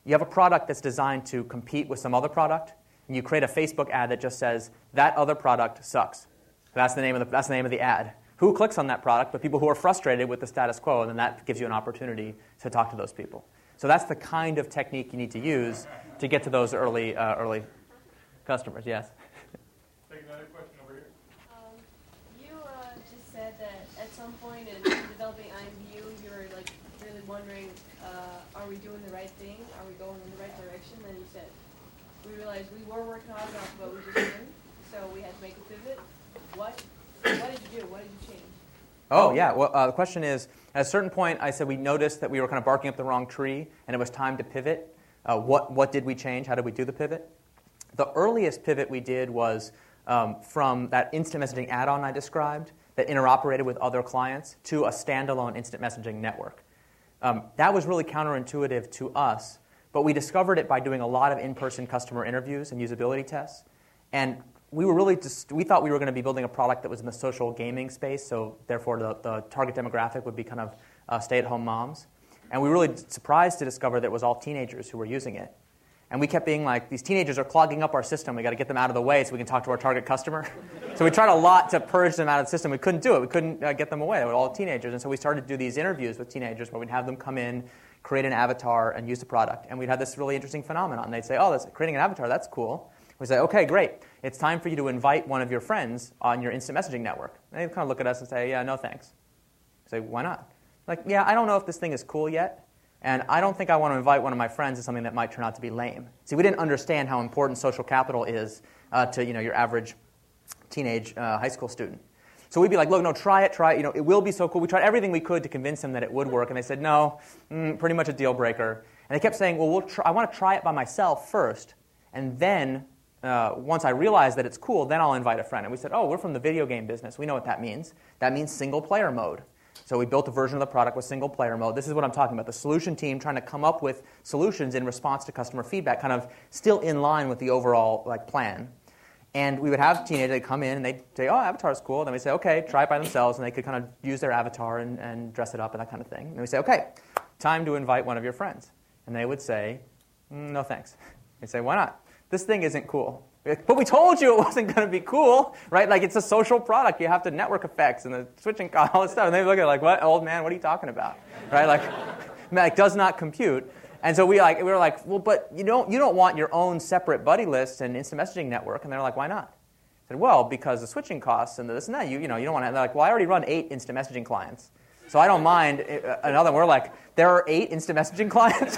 you have a product that's designed to compete with some other product, and you create a Facebook ad that just says, that other product sucks. That's the name of the, that's the, name of the ad. Who clicks on that product? But people who are frustrated with the status quo, and then that gives you an opportunity to talk to those people. So that's the kind of technique you need to use to get to those early, uh, early customers. Yes? Take another question over here. Um, you uh, just said that at some point in developing IMVU, you were like really wondering, uh, are we doing the right thing? Are we going in the right direction? And you said, we realized we were working hard enough, but we just didn't. So we had to make a pivot. What, what did you do? What did you change? Oh, yeah. Well, uh, the question is at a certain point, I said we noticed that we were kind of barking up the wrong tree, and it was time to pivot. Uh, what, what did we change? How did we do the pivot? The earliest pivot we did was um, from that instant messaging add on I described. that interoperated with other clients to a standalone instant messaging network. Um, that was really counterintuitive to us, but we discovered it by doing a lot of in person customer interviews and usability tests. And we were really just, we thought we were going to be building a product that was in the social gaming space, so therefore the, the target demographic would be kind of uh, stay at home moms. And we were really surprised to discover that it was all teenagers who were using it. And we kept being like, these teenagers are clogging up our system. We got to get them out of the way so we can talk to our target customer. so we tried a lot to purge them out of the system. We couldn't do it. We couldn't uh, get them away. They were all teenagers. And so we started to do these interviews with teenagers where we'd have them come in, create an avatar, and use the product. And we'd have this really interesting phenomenon. And they'd say, oh, that's, creating an avatar, that's cool. We say, okay, great. It's time for you to invite one of your friends on your instant messaging network. And they kind of look at us and say, yeah, no thanks. We say, why not? Like, yeah, I don't know if this thing is cool yet. And I don't think I want to invite one of my friends to something that might turn out to be lame. See, we didn't understand how important social capital is uh, to you know, your average teenage uh, high school student. So we'd be like, look, no, try it, try it. You know, it will be so cool. We tried everything we could to convince them that it would work, and they said, no, mm, pretty much a deal breaker. And they kept saying, well, we'll try, I want to try it by myself first, and then uh, once I realize that it's cool, then I'll invite a friend. And we said, oh, we're from the video game business. We know what that means. That means single player mode. So we built a version of the product with single player mode. This is what I'm talking about the solution team trying to come up with solutions in response to customer feedback, kind of still in line with the overall like, plan. And we would have teenagers come in and they'd say, Oh, Avatar's cool. Then we'd say, Okay, try it by themselves. And they could kind of use their avatar and, and dress it up and that kind of thing. And we say, Okay, time to invite one of your friends. And they would say, mm, No thanks. They say, Why not? This thing isn't cool. But we told you it wasn't going to be cool, right? Like it's a social product. You have the network effects and the switching costs, all this stuff. And they look at it like, what, old man? What are you talking about, right? Like, like does not compute. And so we like we were like, well, but you don't you don't want your own separate buddy list and instant messaging network. And they're like, why not? I said, well, because the switching costs and this and that. You you know you don't want to. They're like, well, I already run eight instant messaging clients. So I don't mind uh, another. We're like, there are eight instant messaging clients.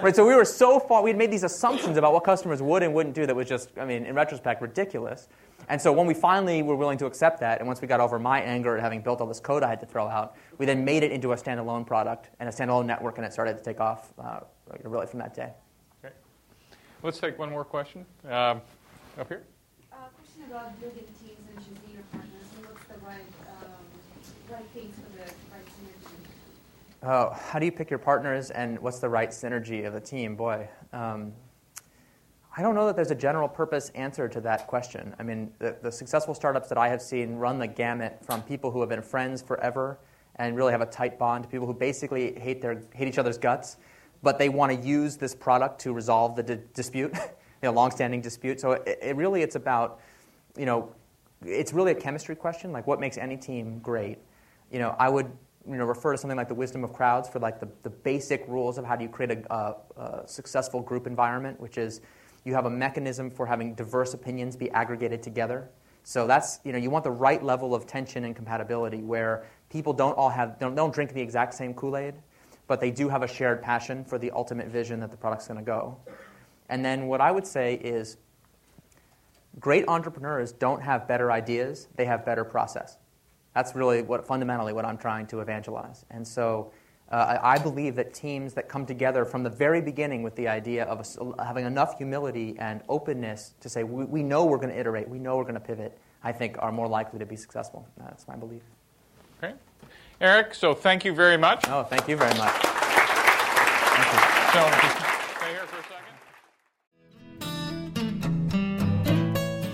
right? So we were so far, we had made these assumptions about what customers would and wouldn't do that was just, I mean, in retrospect, ridiculous. And so when we finally were willing to accept that, and once we got over my anger at having built all this code I had to throw out, we then made it into a standalone product and a standalone network, and it started to take off uh, really from that day. Okay. Let's take one more question. Um, up here. Uh, question about building teams and choosing your partners, and what's the right, um, Oh, how do you pick your partners and what's the right synergy of the team? Boy, um, I don't know that there's a general purpose answer to that question. I mean, the, the, successful startups that I have seen run the gamut from people who have been friends forever and really have a tight bond to people who basically hate, their, hate each other's guts, but they want to use this product to resolve the di- dispute, you know, long-standing dispute. So it, it really, it's about, you know, it's really a chemistry question, like what makes any team great. You know, I would you know, refer to something like the wisdom of crowds for like the, the basic rules of how do you create a, a, a, successful group environment, which is you have a mechanism for having diverse opinions be aggregated together. So that's, you know, you want the right level of tension and compatibility where people don't all have, don't, don't drink the exact same Kool-Aid, but they do have a shared passion for the ultimate vision that the product's going to go. And then what I would say is great entrepreneurs don't have better ideas, they have better process. That's really what fundamentally what I'm trying to evangelize. And so uh, I, believe that teams that come together from the very beginning with the idea of a, having enough humility and openness to say, we, we know we're going to iterate, we know we're going to pivot, I think are more likely to be successful. That's my belief. Okay. Eric, so thank you very much. Oh, thank you very much. Thank you. So,